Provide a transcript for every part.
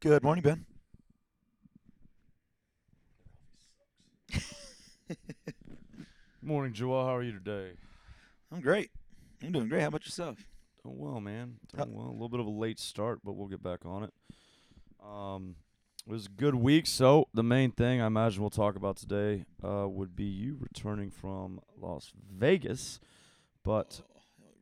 Good morning, Ben. Morning, Joel. How are you today? I'm great. I'm doing great. How about yourself? Doing well, man. Doing well. A little bit of a late start, but we'll get back on it. Um, it was a good week. So the main thing I imagine we'll talk about today uh, would be you returning from Las Vegas, but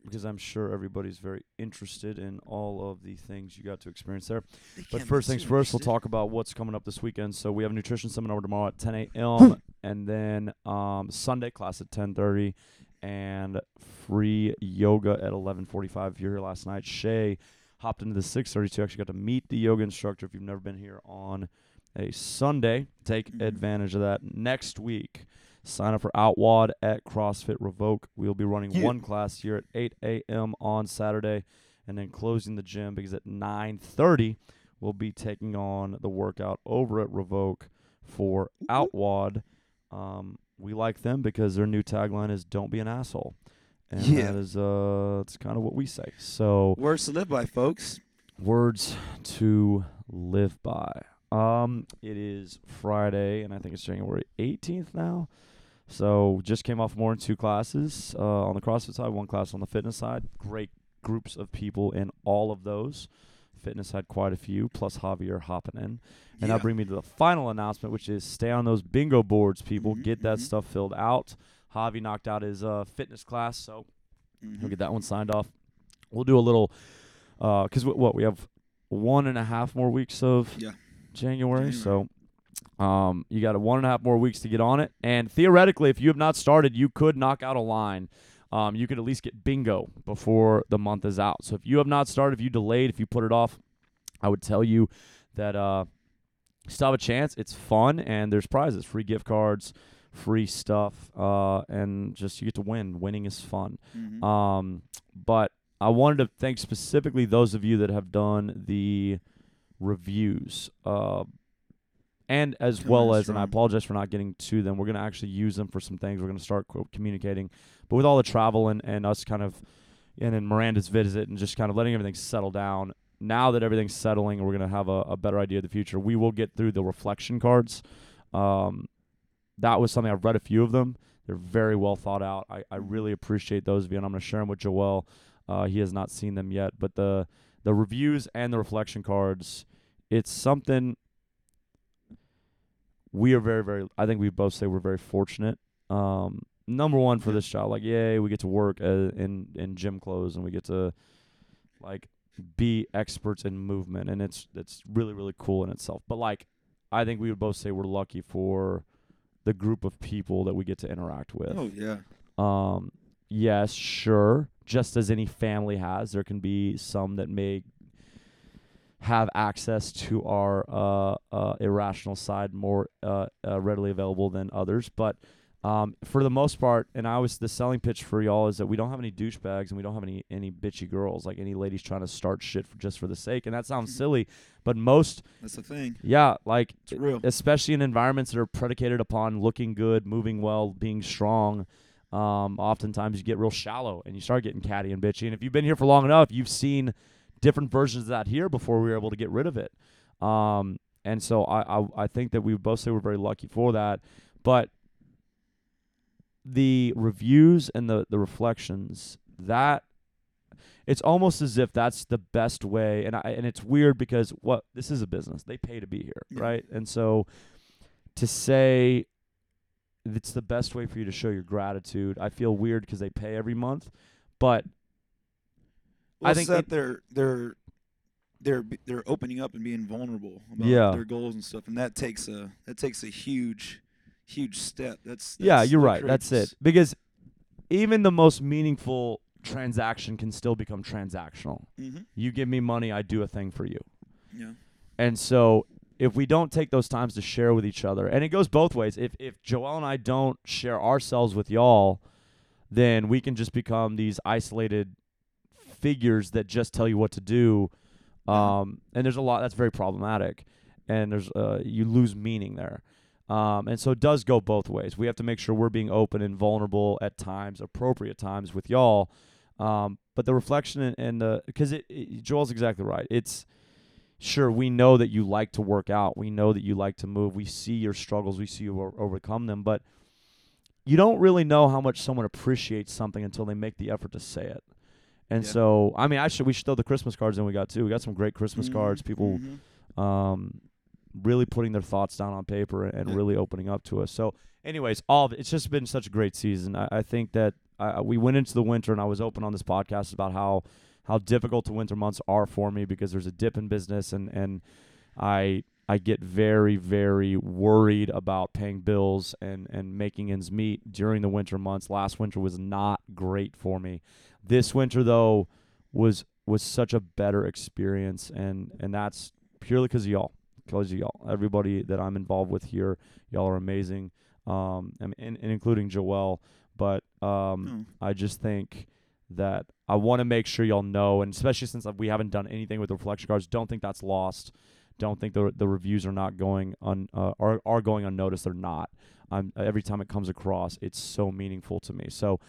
because I'm sure everybody's very interested in all of the things you got to experience there. But first things first, we'll talk about what's coming up this weekend. So we have a nutrition seminar tomorrow at 10 a.m. and then um, Sunday class at 10:30, and free yoga at 11:45. If you're here last night, Shay hopped into the 6:32. Actually got to meet the yoga instructor. If you've never been here on a Sunday, take Mhm. advantage of that. Next week, sign up for Outwad at CrossFit Revoke. We'll be running Yeah. one class here at 8 a.m. on Saturday, and then closing the gym because at 9:30 we'll be taking on the workout over at Revoke for Outwad. Um, we like them because their new tagline is "Don't be an asshole," and Yeah. that is uh, it's kind of what we say. So Words to live by, folks. words to live by. Um, it is Friday, and I think it's January 18th now. So just came off more than two classes uh, on the CrossFit side, one class on the fitness side. Great groups of people in all of those. Fitness had quite a few, plus Javier hopping in. And yeah. that'll bring me to the final announcement, which is stay on those bingo boards, people. Mhm, Get that mhm. stuff filled out. Javi knocked out his uh, fitness class, so Mhm. We'll get that one signed off. We'll do a little, because what we have one and a half more weeks of Yeah. January, January. so um, you got a one and a half more weeks to get on it. And theoretically, if you have not started, you could knock out a line. Um, you could at least get bingo before the month is out. So if you have not started, if you delayed, if you put it off, I would tell you that uh, you still have a chance. It's fun and there's prizes, free gift cards, free stuff, uh, and just you get to win. Winning is fun. Mhm. Um, but I wanted to thank specifically those of you that have done the reviews, uh, and as Coming well as, and I apologize for not getting to them. We're gonna actually use them for some things. We're gonna start co- communicating, but with all the travel and and us kind of, and then Miranda's visit and just kind of letting everything settle down. Now that everything's settling, we're gonna have a, a better idea of the future. We will get through the reflection cards. Um, that was something I've read a few of them. They're very well thought out. I, I really appreciate those of you, and I'm going to share them with Joel. Uh, he has not seen them yet, but the the reviews and the reflection cards, it's something we are very, very. I think we both say we're very fortunate. Um, number one for this job, like yay, we get to work uh, in in gym clothes, and we get to like be experts in movement, and it's it's really really cool in itself. But like, I think we would both say we're lucky for the group of people that we get to interact with. Oh yeah. Um, yes, sure. Just as any family has, there can be some that may have access to our uh, uh, irrational side more uh, uh, readily available than others. But um, for the most part, and I always the selling pitch for y'all is that we don't have any douchebags and we don't have any any bitchy girls like any ladies trying to start shit for, just for the sake. And that sounds Mhm. silly, but most That's the thing. yeah, like It's real. especially in environments that are predicated upon looking good, moving well, being strong. Um, oftentimes you get real shallow and you start getting catty and bitchy. And if you've been here for long enough, you've seen different versions of that here before we were able to get rid of it. Um, and so I, I I think that we would both say we're very lucky for that. But the reviews and the the reflections that it's almost as if that's the best way and I and it's weird because what this is a business. They pay to be here, Yeah. right? And so to say it's the best way for you to show your gratitude, I feel weird because they pay every month, but Well, I think that it- they're they're they're they're opening up and being vulnerable about Yeah. their goals and stuff, and that takes a that takes a huge huge step. That's, yeah, you're right. That's it. Because even the most meaningful transaction can still become transactional. Mhm. You give me money, I do a thing for you. Yeah. And so if we don't take those times to share with each other, and it goes both ways. If if Joel and I don't share ourselves with y'all, then we can just become these isolated figures that just tell you what to do. Um, and there's a lot that's very problematic, and there's uh, you lose meaning there. Um, and so it does go both ways. We have to make sure we're being open and vulnerable at times, appropriate times with y'all. Um, but the reflection and, and the because it, it Joel's exactly right. It's sure we know that you like to work out, we know that you like to move, we see your struggles, we see you o- overcome them, but you don't really know how much someone appreciates something until they make the effort to say it. And Yeah. so, I mean, I should we should throw the Christmas cards in we got too. We got some great Christmas Mhm, cards. People mhm. um, really putting their thoughts down on paper and Yeah. really opening up to us. So, anyways, all of it, it's just been such a great season. I, I think that I, we went into the winter, and I was open on this podcast about how how difficult the winter months are for me because there's a dip in business, and and I I get very very worried about paying bills and and making ends meet during the winter months. Last winter was not great for me. This winter though was was such a better experience, and and that's purely because of y'all because of y'all. Everybody that I'm involved with here, y'all are amazing, um, and, and, and including Joel. But um, Oh. I just think that I want to make sure y'all know, and especially since we haven't done anything with the reflection cards, don't think that's lost. Don't think the the reviews are not going un uh, are are going unnoticed. They're not. I'm every time it comes across, it's so meaningful to me. So,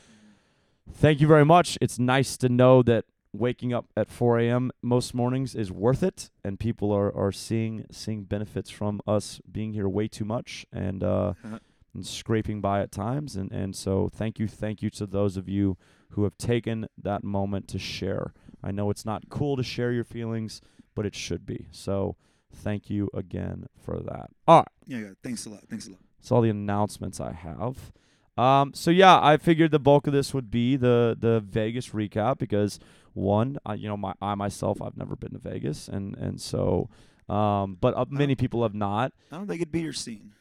thank you very much. It's nice to know that waking up at 4 a.m. most mornings is worth it, and people are, are seeing seeing benefits from us being here way too much and uh, Uh-huh. and scraping by at times. And and so thank you, thank you to those of you who have taken that moment to share. I know it's not cool to share your feelings, but it should be. So thank you again for that. All right. Yeah, yeah. Thanks a lot. Thanks a lot. That's all the announcements I have. Um, so yeah, I figured the bulk of this would be the the Vegas recap because one, I, you know, my I myself I've never been to Vegas, and and so, um, but uh, many people have not. I don't think it'd be your scene.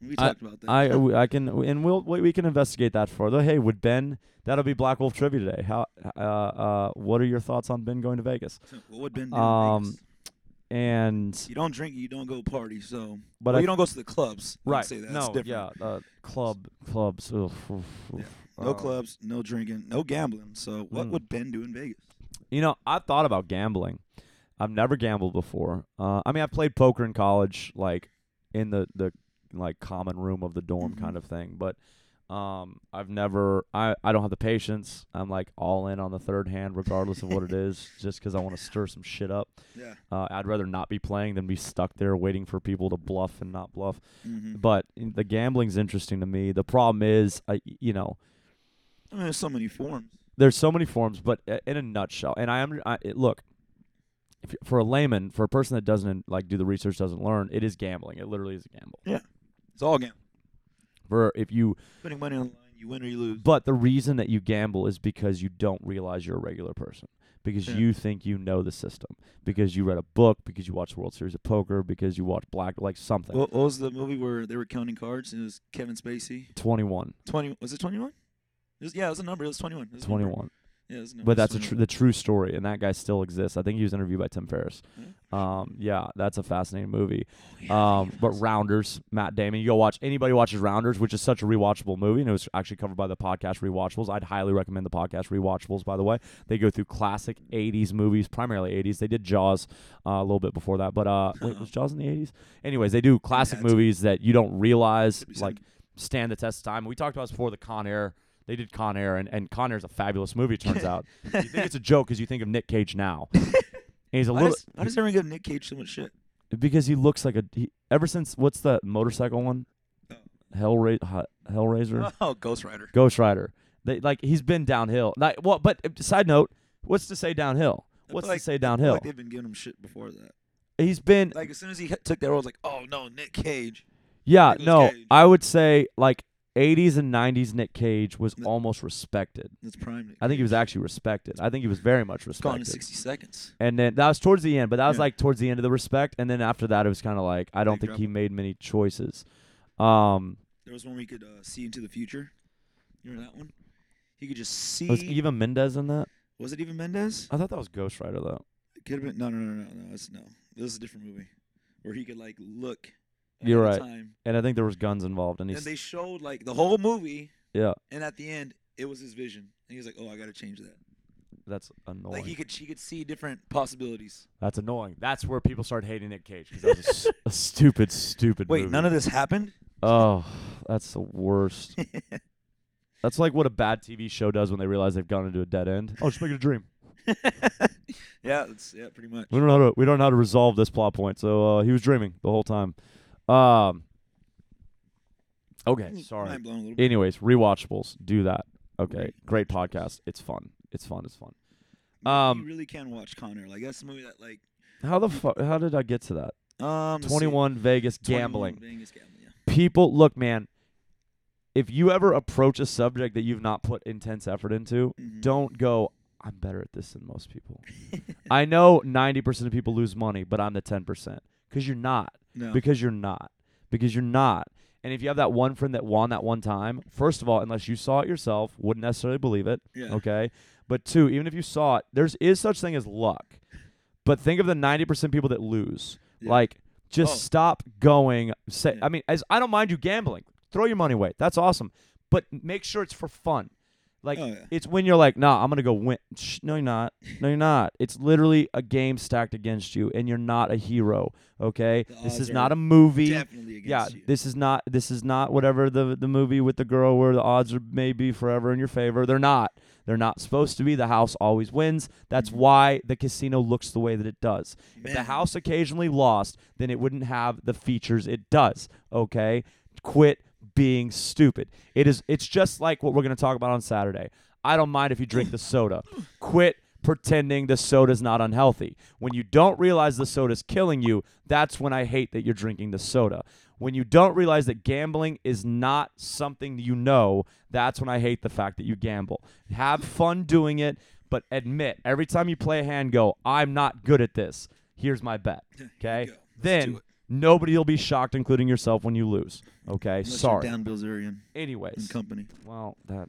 We I- talked about that. I I can and we'll we we can investigate that further. Hey, would Ben? That'll be Black Wolf trivia today. How? Uh, uh, what are your thoughts on Ben going to Vegas? what would Ben do? in Um, Vegas? And you don't drink, you don't go party. So, but well, I you don't go to the clubs. I'd right Say that. No different. yeah uh, club clubs. Ugh, oof, oof. No Um, clubs, no drinking, no gambling. So, what Mm. would Ben do in Vegas? You know, I've thought about gambling. I've never gambled before. Uh, I mean, I've played poker in college, like in the the like common room of the dorm Mhm. kind of thing. But um, I've never. I I don't have the patience. I'm like all in on the third hand, regardless of what it is, just because I want to stir some shit up. Yeah. Uh, I'd rather not be playing than be stuck there waiting for people to bluff and not bluff. Mm-hmm. But the gambling's interesting to me. The problem is, I you know, I mean, there's so many forms. there's so many forms, but uh, in a nutshell, and I am I, look. If, for a layman, for a person that doesn't like do the research, doesn't learn, it is gambling. It literally is a gamble. Yeah. It's all gambling. If you, Putting money on the line, you win or you lose. but the reason that you gamble is because you don't realize you're a regular person. Because Yeah. you think you know the system. Because you read a book. Because you watched World Series of Poker. Because you watched Black, like something. What, what was the movie where they were counting cards? and It was Kevin Spacey. Twenty one. Twenty. Was it twenty-one? Yeah, it was a number. It was twenty-one. It was a number. Twenty one. Yeah, it was a number. But that's a tr- the true story, and that guy still exists. I think he was interviewed by Tim Ferriss. Yeah. Um, yeah, that's a fascinating movie. Oh, Yeah, Um, but Rounders, Matt Damon, you go watch anybody watches Rounders, which is such a rewatchable movie, and it was actually covered by the podcast Rewatchables. I'd highly recommend the podcast Rewatchables. By the way, they go through classic '80s movies, primarily '80s. They did Jaws uh, a little bit before that, but uh, wait, was Jaws in the '80s? Anyways, they do classic to. movies that you don't realize like stand the test of time. We talked about this before the Con Air. They did Con Air, and, and Con Air is a fabulous movie. It turns out you think it's a joke because you think of Nick Cage now. And he's a Why little does, why does everyone give Nick Cage so much shit? because he looks like a he, ever since what's the motorcycle one? Hellra- Hellraiser, Oh, Ghost Rider. Ghost Rider. They like he's been downhill. Like well, but uh, side note, what's to say downhill? What's feel to say downhill? Like they've been giving him shit before that. He's been Like as soon as he took that role, I was like, oh no, Nick Cage. yeah, no. Cage. I would say like 80s and 90s Nick Cage was No. almost respected. That's prime. Nick I think he was actually respected. I think he was very much It's gone in 60 seconds. And then that was towards the end, but that was Yeah. like towards the end of the respect. And then after that, it was kind of like I don't Big think drop he made many choices. Um, There was one he could uh, see into the future. You remember that one? He could just see. was Eva Mendes in that? Was it Eva Mendes? I thought that was Ghost Rider though. It could have been. No, no, no, no, no. It's no. This is a different movie where he could like look. You're right. Time. And I think there was guns involved, and And they showed like the whole movie, yeah, and at the end, it was his vision, and he was like, "Oh, I got to change that." that's annoying. Like he could, he could see different possibilities. that's annoying. That's where people started hating Nick Cage because that was a s- a, stupid, stupid. Wait, movie. none of this happened. Oh, that's the worst. that's like what a bad TV show does when they realize they've gone into a dead end. Oh, just make it a dream. yeah, that's yeah, pretty much. We don't know how to we don't know how to resolve this plot point. So uh, he was dreaming the whole time. Um. Okay, Mm, sorry. Mind blown a little bit. Anyways, rewatchables. Do that. Okay, Great podcast. It's fun. It's fun. It's fun. Man, um, you really can watch Con Air. Like that's a movie that like How the fuck? How did I get to that? um let's see. Twenty one Vegas 21 gambling. Vegas gambling. Yeah. People, look, man. If you ever approach a subject that you've not put intense effort into, Mhm. don't go. I'm better at this than most people. I know 90% of people lose money, but I'm the 10% because you're not. no. because you're not because you're not and if you have that one friend that won that one time first of all unless you saw it yourself wouldn't necessarily believe it yeah. okay but two even if you saw it there's is such thing as luck but think of the 90% people that lose Yeah. like just Oh. stop going say Yeah. i mean as i don't mind you gambling throw your money away that's awesome but make sure it's for fun like oh, yeah. it's when you're like, nah, I'm gonna go win. Shh, no, you're not. No, you're not. It's literally a game stacked against you, and you're not a hero. Okay, The this is not a movie. Definitely against Yeah, you. this is not. This is not whatever the the movie with the girl where the odds are maybe forever in your favor. They're not. They're not supposed to be. The house always wins. That's Mhm. why the casino looks the way that it does. If the house occasionally lost, then it wouldn't have the features it does. Okay? Quit being stupid. It is it's just like what we're going to talk about on Saturday. I don't mind if you drink the soda. Quit pretending the soda's not unhealthy. When you don't realize the soda's killing you, that's when I hate that you're drinking the soda. When you don't realize that gambling is not something you know, that's when I hate the fact that you gamble. Have fun doing it, but admit every time you play a hand, go, I'm not good at this. Here's my bet. Okay? Then. Nobody will be shocked, including yourself, when you lose. Okay? Unless Sorry. You're Dan Bilzerian and Anyways. company. Well, that,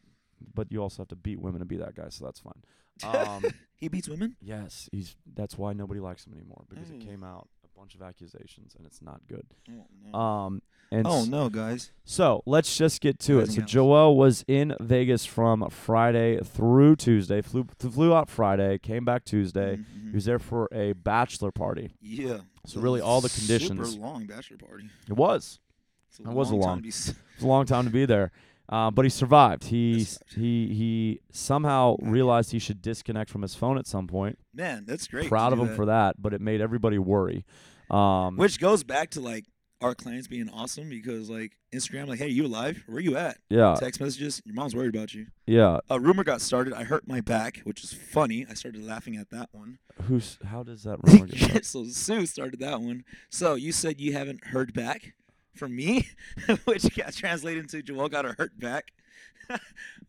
but you also have to beat women to be that guy, so that's fine. Um, he beats women. yes, he's. That's why nobody likes him anymore because it Oh. came out bunch of accusations and it's not good. Oh no. Um, and oh no, guys. so let's just get to it. So Joel was in Vegas from Friday through Tuesday. Flew flew out Friday, came back Tuesday. Mhm, He was there for a bachelor party. Yeah. So really all the conditions. Super long bachelor party. It was. It was a long- to be s- It was a long time to be there. Uh, but he survived. He he he somehow realized he should disconnect from his phone at some point. Man, that's great. Proud of him that. for that, but it made everybody worry. Um, Which goes back to like our clients being awesome because like Instagram, like, hey, you alive? Where you at? yeah, Text messages. Your mom's worried about you. yeah. A rumor got started. I hurt my back, which is funny. I started laughing at that one. Who's how does that rumor get started? so Sue started that one. So you said you haven't heard back from me, which got translated into Joel got a hurt back.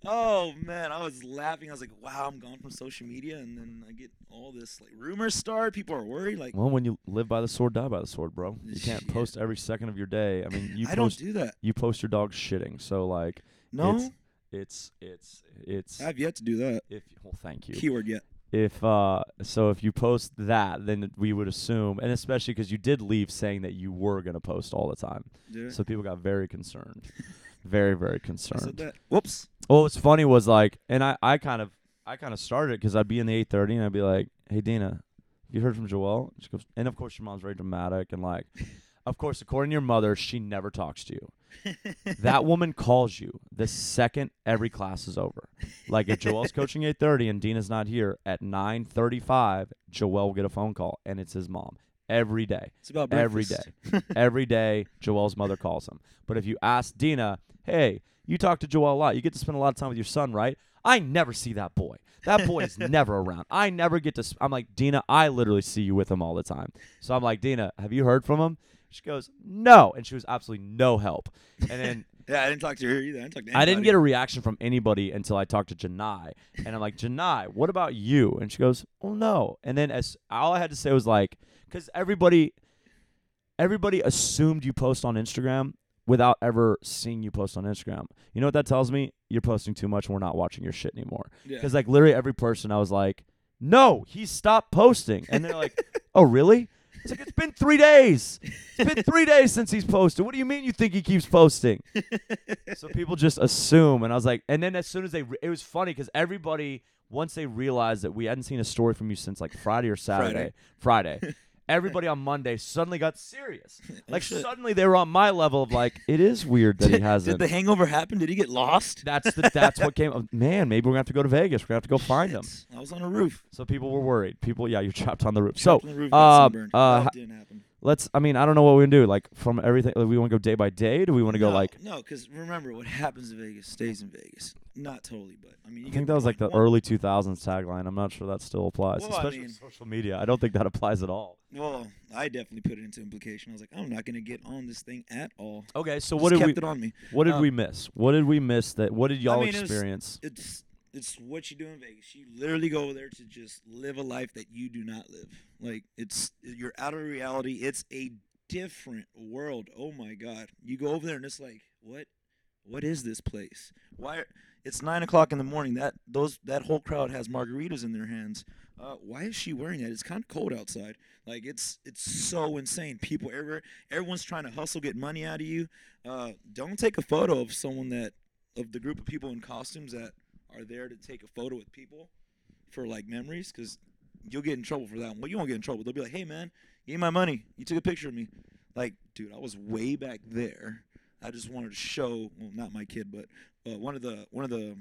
oh man, I was laughing. I was like, "Wow, I'm gone from social media," and then I get all this like rumors start. People are worried. Like, Well, when you live by the sword, die by the sword, bro. You can't post every second of your day. I mean, you I don't do that. you post your dog shitting, so like No, it's it's it's it's I've yet to do that. if well, thank you. Keyword yet. if uh so if you post that then we would assume and especially because you did leave saying that you were going to post all the time Yeah. so people got very concerned very very concerned that. Whoops. well what's funny was like and i i kind of i kind of started because i'd be in the 8.30 and i'd be like hey dina you heard from joel she goes and of course your mom's very dramatic and like of course according to your mother she never talks to you that woman calls you the second every class is over. Like if Joel's coaching 8:30 and Dina's not here at 9:35, Joel will get a phone call and it's his mom every day. It's about Every breakfast. Every day Joel's mother calls him. But if you ask Dina, "Hey, you talk to Joel a lot. You get to spend a lot of time with your son, right?" I never see that boy. That boy is never around. I never get to. Sp- I'm like Dina. I literally see you with him all the time. So I'm like Dina. Have you heard from him? She goes, no, and she was absolutely no help. And then Yeah, I didn't talk to her either. I didn't talk to I didn't get a reaction from anybody until I talked to Janai, and I'm like, Janai, what about you? And she goes, Oh no. And then as all I had to say was like, because everybody, everybody assumed you post on Instagram without ever seeing you post on Instagram. You know what that tells me? You're posting too much, and we're not watching your shit anymore. Yeah. Because like literally every person, I was like, No, he stopped posting, and they're like, Oh really? It's like it's been three days. It's been three days since he's posted. What do you mean you think he keeps posting? so people just assume, and I was like, and then as soon as they, re- it was funny because everybody once they realized that we hadn't seen a story from you since like Friday or Saturday, Friday, Everybody on Monday suddenly got serious. Oh, Like shit. suddenly they were on my level of like, it is weird that he hasn't. Did the hangover happen? Did he get lost? that's the that's what came. up. Man, maybe we're gonna have to go to Vegas. We're gonna have to go find him. I was on a roof. So people were worried. People, yeah, you're trapped on the roof. So on the roof, got uh, sunburned. uh, that didn't happen. Let's. I mean, I don't know what we can do. Like from everything, like, we want to go day by day. Do we want to go no, like? no, because remember, what happens in Vegas stays in Vegas. Not totally, but I mean, you I think that was like the one- early 2000s tagline. I'm not sure that still applies, Well, I especially mean- social media. I don't think that applies at all. Well, I definitely put it into implication. I was like, I'm not gonna get on this thing at all. Okay, so Just what did kept we? it on me. What did um, we miss? What did we miss? That what did y'all mean, it was- experience? It's it's what you do in Vegas. You literally go over there to just live a life that you do not live. Like it's you're out of reality. It's a different world. Oh my god. You go over there and it's like, what what is this place? Why are- it's nine o'clock in the morning. That those that whole crowd has margaritas in their hands. Uh, why is she wearing that? It's kind of cold outside. Like it's it's so insane. People everyone's trying to hustle, get money out of you. Uh, don't take a photo of someone that of the group of people in costumes that are there to take a photo with people for like memories, because you'll get in trouble for that. one. Well, you won't get in trouble. They'll be like, "Hey, man, give me my money. You took a picture of me." Like, dude, I was way back there. I just wanted to show, well, not my kid, but uh, one of the one of the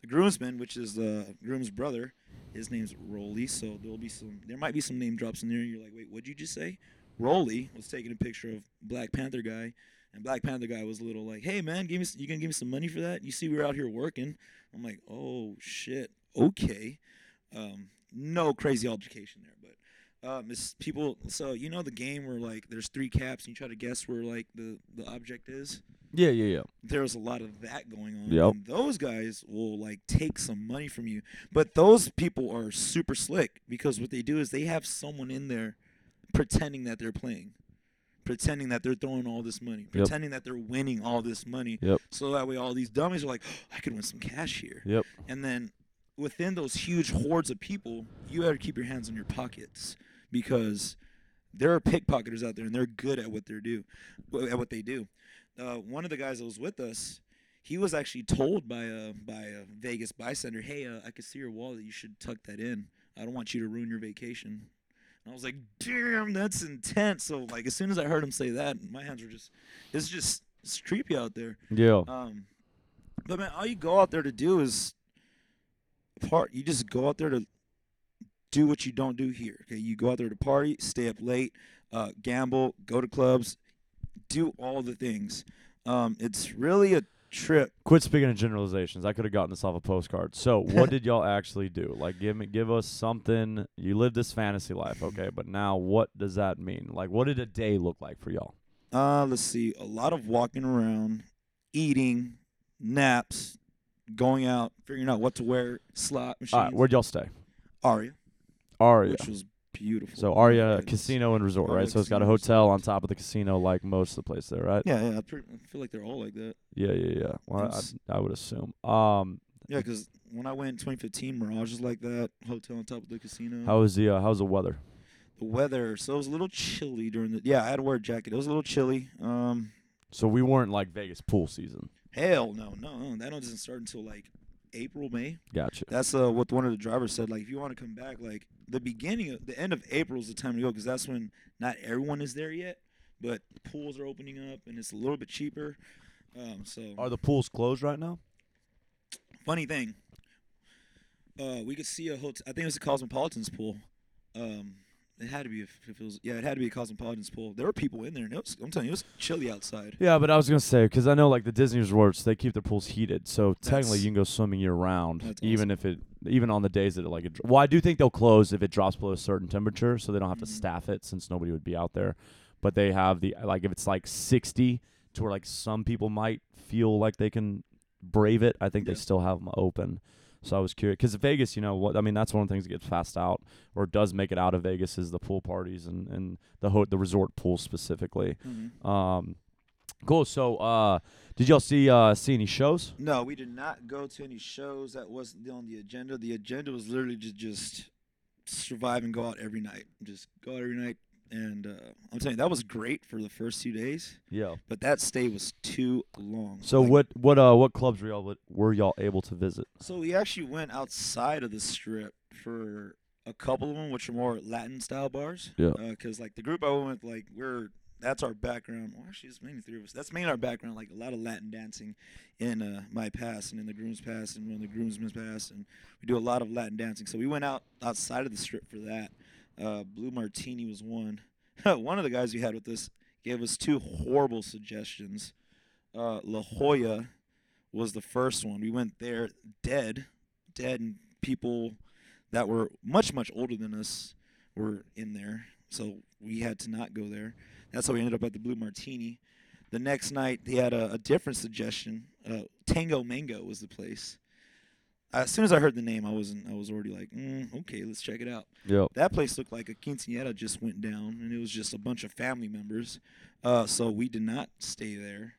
the groomsmen, which is the groom's brother. His name's Rolly. So there'll be some, there might be some name drops in there. And you're like, wait, what'd you just say? Rolly was taking a picture of Black Panther guy, and Black Panther guy was a little like, hey man, give me, you gonna give me some money for that? You see, we're out here working. I'm like, oh shit, okay. Um, no crazy altercation there, but um, it's people. So you know the game where like there's three caps and you try to guess where like the the object is. Yeah, yeah, yeah. There's a lot of that going on. Yep. And those guys will like take some money from you, but those people are super slick because what they do is they have someone in there pretending that they're playing. Pretending that they're throwing all this money, pretending that they're winning all this money, Yep. so that way all these dummies are like, I could win some cash here. Yep. And then within those huge hordes of people, you better keep your hands in your pockets because there are pickpocketers out there and they're good at what they do. At what they do. Uh, one of the guys that was with us, he was actually told by a by a Vegas bystander, "Hey, uh, I can see your wallet. You should tuck that in. I don't want you to ruin your vacation." And I was like, "Damn, that's intense." So like, as soon as I heard him say that, my hands were just, it's just it's creepy out there. Yeah. Um, but man, all you go out there to do is part. You just go out there to do what you don't do here. Okay, you go out there to party, stay up late, uh, gamble, go to clubs, do all the things. Um, it's really a trip. Quit speaking in generalizations. I could have gotten this off a postcard. So, what did y'all actually do? Like, give me, give us something. You lived this fantasy life, okay? But now, what does that mean? Like, what did a day look like for y'all? Uh, let's see, a lot of walking around, eating, naps, going out, figuring out what to wear, slot machines. All right, where'd y'all stay? Aria, Aria. which was beautiful. So Aria. Casino and Resort, Aria right? So it's got a hotel on top of the casino, like most of the place there, right? Yeah, yeah. I, pretty, I feel like they're all like that. Yeah, yeah, yeah. Well, I, I would assume. Um, Yeah, because when I went in 2015, Mirage was like that. Hotel on top of the casino. how was the uh, how's the weather? the weather? So it was a little chilly during the. Yeah, I had to wear a jacket. It was a little chilly. Um, So we weren't like Vegas pool season. hell no, no, no. That doesn't start until like April, May. Gotcha. That's uh what one of the drivers said. Like, if you want to come back, like the beginning, of, the end of April is the time to go because that's when not everyone is there yet, but pools are opening up and it's a little bit cheaper. Um, so Are the pools closed right now? funny thing, uh, we could see a hotel. I think it was a Cosmopolitan's pool. Um, it had to be if, it was. Yeah, it had to be a Cosmopolitan's pool. There were people in there, and it was, I'm telling you, it was chilly outside. Yeah, but I was gonna say because I know like the Disney resorts, they keep their pools heated, so technically you can go swimming year round, even if it, even on the days that it like. It, well, I do think they'll close if it drops below a certain temperature, so they don't have to Mhm. staff it since nobody would be out there. But they have the like if it's like sixty to where like some people might feel like they can brave it. I think they still have them open. So I was curious because Vegas, you know, what I mean, that's one of the things that gets passed out or does make it out of Vegas is the pool parties and and the ho- the resort pools specifically. Mhm. Um, cool. So, uh, did y'all see uh see any shows? No, we did not go to any shows. That wasn't on the agenda. The agenda was literally to just survive and go out every night. Just go out every night. And uh, I'm telling you, that was great for the first two days. Yeah. But that stay was too long. So Like, what what uh what clubs were y'all were y'all able to visit? So we actually went outside of the strip for a couple of them which are more Latin style bars. Yeah. Because like the group I went with, like we're that's our background. Well, actually, it's mainly three of us. That's mainly our background. Like a lot of Latin dancing in uh, my past and in the groom's past and in the groomsmen's past, and we do a lot of Latin dancing. So we went out outside of the strip for that. Uh, Blue Martini was one. one of the guys we had with us gave us two horrible suggestions. Uh, La Jolla was the first one. We went there dead, dead, and people that were much much older than us were in there, so we had to not go there. That's how we ended up at the Blue Martini. The next night, they had a, a different suggestion. Uh, Tango Mango was the place. As soon as I heard the name, I wasn't. I was already like, mm, okay, let's check it out. Yep. That place looked like a quinceañera just went down, and it was just a bunch of family members. Uh, so we did not stay there.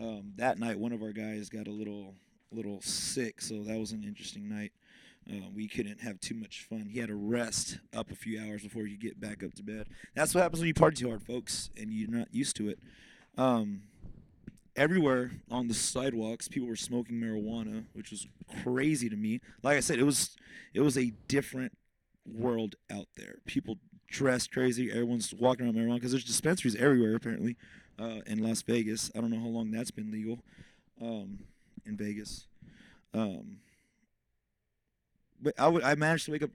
Um, that night, one of our guys got a little, little sick, so that was an interesting night. Uh, we couldn't have too much fun. He had to rest up a few hours before you get back up to bed. That's what happens when you party too hard, folks, and you're not used to it. Um, everywhere on the sidewalks, people were smoking marijuana, which was crazy to me. Like I said, it was it was a different world out there. People dressed crazy. Everyone's walking around marijuana because there's dispensaries everywhere apparently uh, in Las Vegas. I don't know how long that's been legal um, in Vegas. Um, but I would I managed to wake up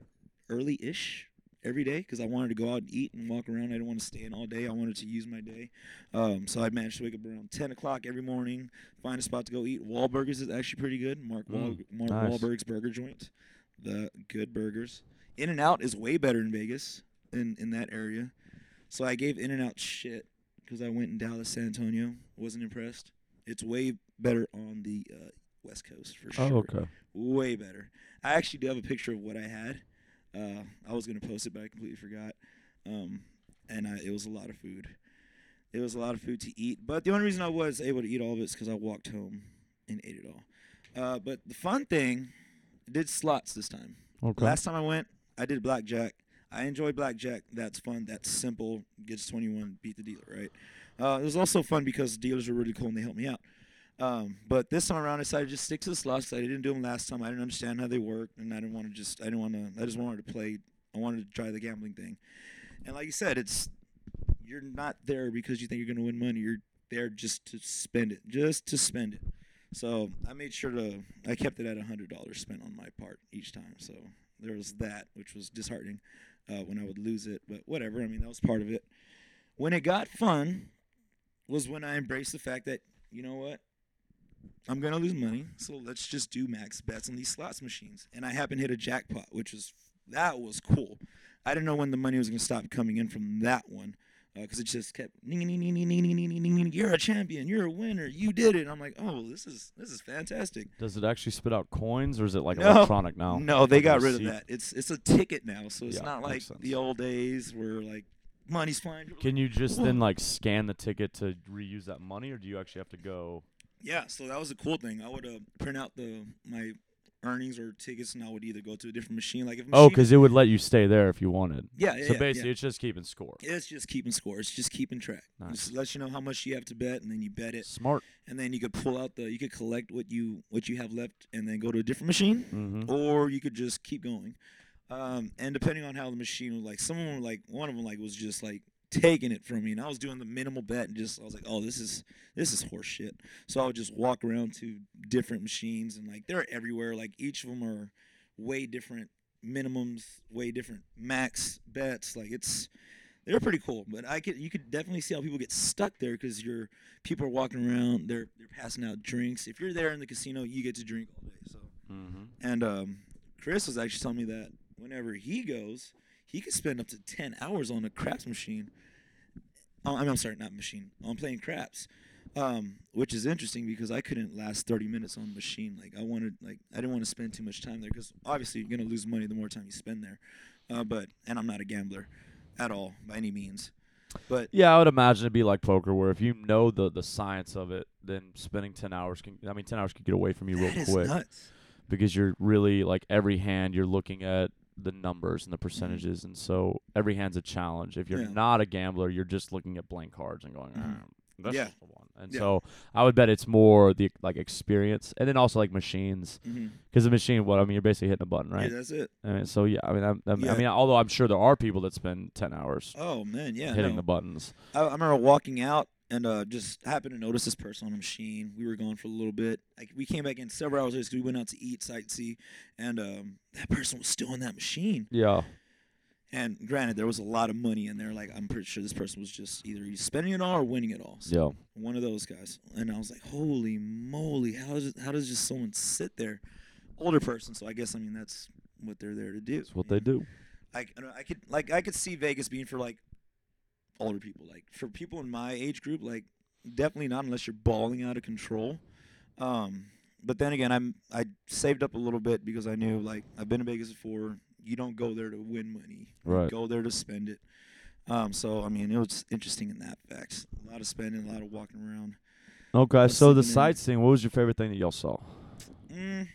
early-ish every day because I wanted to go out and eat and walk around. I didn't want to stay in all day. I wanted to use my day. Um, so I managed to wake up around 10 o'clock every morning, find a spot to go eat. Wahlburgers is actually pretty good. Mark, Wahl- Mm, Mark nice. Wahlberg's burger joint. The good burgers. In and Out is way better in Vegas in, in that area. So I gave In and Out shit because I went in Dallas, San Antonio. Wasn't impressed. It's way better on the uh, West Coast for sure Oh, okay. way better. I actually do have a picture of what I had. Uh, I was gonna post it, but I completely forgot. Um, and I, it was a lot of food. It was a lot of food to eat. But the only reason I was able to eat all of it is because I walked home and ate it all. Uh, but the fun thing, I did slots this time. Okay. Last time I went, I did blackjack. I enjoy blackjack. That's fun. That's simple. Gets 21, beat the dealer, right? Uh, it was also fun because dealers were really cool and they helped me out. Um, but this time around, I decided to just stick to the slots. I didn't do them last time. I didn't understand how they worked, and I didn't want to just. I didn't want to. I just wanted to play. I wanted to try the gambling thing. And like you said, it's you're not there because you think you're going to win money. You're there just to spend it, just to spend it. So I made sure to. I kept it at hundred dollars spent on my part each time. So there was that, which was disheartening uh, when I would lose it. But whatever. I mean, that was part of it. When it got fun, was when I embraced the fact that you know what, I'm gonna lose money, so let's just do max bets on these slots machines. And I happened to hit a jackpot, which was that was cool. I didn't know when the money was gonna stop coming in from that one, uh, because it just kept ning, ning, ning, ning, ning, ning, ning, ning, you're a champion, you're a winner, you did it. And I'm like, oh, this is this is fantastic. Does it actually spit out coins or is it like No. electronic now? No, they Like got rid of that. It's it's a ticket now, so it's Yeah, not like sense. the old days where like money's flying. Can you just then like scan the ticket to reuse that money, or do you actually have to go? Yeah, so that was a cool thing. I would uh, print out the my earnings or tickets, and I would either go to a different machine. Like if a Oh, because it would let you stay there if you wanted. yeah, yeah, so yeah, basically, yeah. it's just keeping score. it's just keeping score. It's just keeping track. Nice. Just lets you know how much you have to bet, and then you bet it, Smart. and then you could pull out the you could collect what you what you have left, and then go to a different machine, Mm-hmm. or you could just keep going. Um, and depending on how the machine was, like someone like one of them like was just like taking it from me, and I was doing the minimal bet, and just I was like, oh, this is this is horse shit. So I would just walk around to different machines, and like they're everywhere. Like each of them are way different minimums, way different max bets. Like it's they're pretty cool, but I could you could definitely see how people get stuck there because you're people are walking around, they're they're passing out drinks. If you're there in the casino, you get to drink all day. So Mm-hmm. and um, Chris was actually telling me that whenever he goes, he could spend up to ten hours on a craps machine. Oh, I mean, I'm sorry, not machine. On playing craps, um, which is interesting because I couldn't last 30 minutes on machine. Like I wanted, like I didn't want to spend too much time there because obviously you're gonna lose money the more time you spend there. Uh, but and I'm not a gambler at all by any means. But Yeah, I would imagine it'd be like poker, where if you know the the science of it, then spending ten hours can. I mean, ten hours could get away from you real quick nuts. because you're really like every hand you're looking at the numbers Mm-hmm. and the percentages, and so every hand's a challenge. If you're Yeah. not a gambler, you're just looking at blank cards and going, Mhm. "Ah, That's Yeah. the one. And Yeah. so I would bet it's more the like experience, and then also like machines, Mm-hmm. because the machine, what I mean, you're basically hitting a button, right? Yeah, that's it. I mean, so yeah, I mean, I'm, I'm, Yeah. I mean, although I'm sure there are people that spend ten hours Oh man, yeah. hitting no. the buttons. I, I remember walking out and uh, just happened to notice this person on a machine. We were gone for a little bit. Like we came back in several hours later. 'cause we went out to eat, sightsee, and um, that person was still in that machine. Yeah, And granted, there was a lot of money in there. Like I'm pretty sure this person was just either he's spending it all or winning it all. So yeah. one of those guys. And I was like, holy moly, how does how does just someone sit there? Older person. So I guess I mean that's what they're there to do. That's what they know? do. I, I I could like I could see Vegas being for like older people. Like for people in my age group, like definitely not unless you're bawling out of control. Um, but then again, I'm I saved up a little bit because I knew like I've been to Vegas before. You don't go there to win money. You Right. go there to spend it. Um, so I mean, it was interesting in that facts. A lot of spending, a lot of walking around. Okay, so the sightseeing. What was your favorite thing that y'all saw? Mm,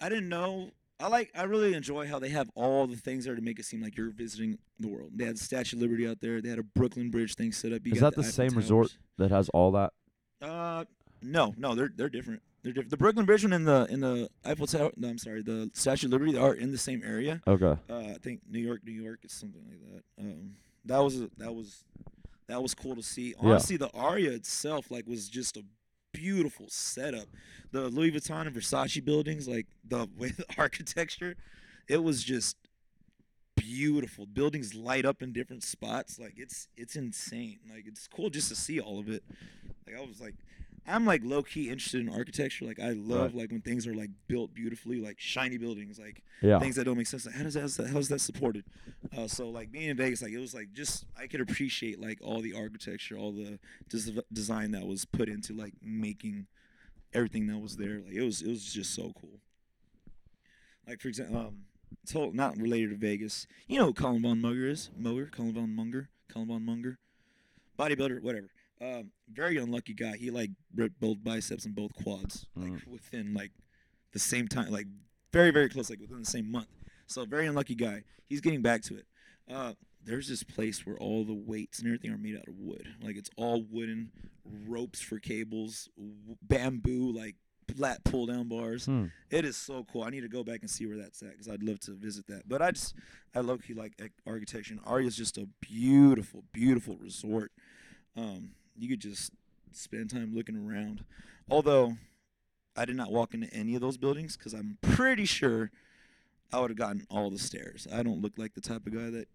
I didn't know. I like. I really enjoy how they have all the things there to make it seem like you're visiting the world. They had the Statue of Liberty out there. They had a Brooklyn Bridge thing set up. You Is that the Eiffel same resort? That has all that. Uh, no, no, they're they're different. They're different. The Brooklyn Bridge one and the in the Eiffel Tower. No, I'm sorry. The Statue of Liberty are in the same area. Okay. Uh, I think New York, New York is something like that. Um, that was a, that was that was cool to see. Yeah. Honestly, the Aria itself like was just a beautiful setup. The Louis Vuitton and Versace buildings, like the way the architecture, it was just beautiful. Buildings light up in different spots. Like it's it's insane. Like it's cool just to see all of it. Like I was like. I'm like low key interested in architecture. Like I love Right. like when things are like built beautifully, like shiny buildings. Like Yeah. things that don't make sense. Like, how does that, how's that how's that supported? Uh, so like being in Vegas, like it was like just I could appreciate like all the architecture, all the des- design that was put into like making everything that was there. Like it was it was just so cool. Like for example, um, so not related to Vegas. You know who Calum Von Moger is? Moger, Calum Von Moger, Calum Von Moger, bodybuilder, whatever. Um, very unlucky guy. He like ripped both biceps and both quads like Mm. within like the same time, like very very close, like within the same month. So very unlucky guy. He's getting back to it. Uh, there's this place where all the weights and everything are made out of wood. Like it's all wooden ropes for cables, w- bamboo like flat pull down bars. Hmm. It is so cool. I need to go back and see where that's at because I'd love to visit that. But I just I low key like architecture. And Aria is just a beautiful, beautiful resort. Um, you could just spend time looking around. Although I did not walk into any of those buildings because I'm pretty sure I would have gotten all the stairs. I don't look like the type of guy that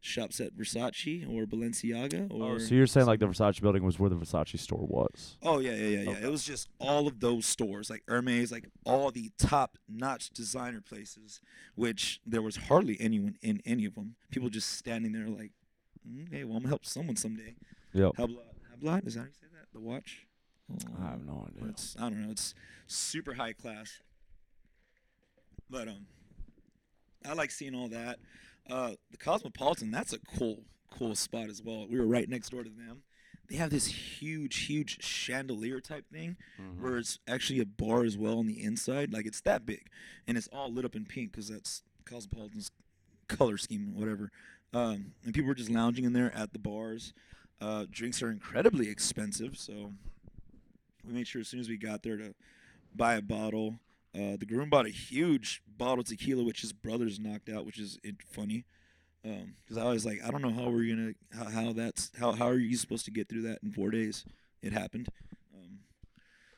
shops at Versace or Balenciaga oh, or. Oh, so you're saying like the Versace building was where the Versace store was? Oh yeah, yeah, yeah, yeah. Okay. It was just all of those stores, like Hermes, like all the top-notch designer places, which there was hardly anyone in any of them. People mm. just standing there, like, mm, okay, well, I'm gonna help someone someday. Yep. Hublot, Hublot, is that how you say that? The watch? I have no idea. It's I don't know. It's super high class. But um, I like seeing all that. Uh, the Cosmopolitan, that's a cool, cool spot as well. We were right next door to them. They have this huge, huge chandelier type thing Mhm. where it's actually a bar as well on the inside. Like it's that big, and it's all lit up in pink because that's Cosmopolitan's color scheme, whatever. Um, and people were just lounging in there at the bars. Uh, drinks are incredibly expensive, so we made sure as soon as we got there to buy a bottle. Uh, the groom bought a huge bottle of tequila, which his brothers knocked out, which is funny. Because I was like, I don't know how we're gonna how, how that's how how are you supposed to get through that in four days? It happened. Um,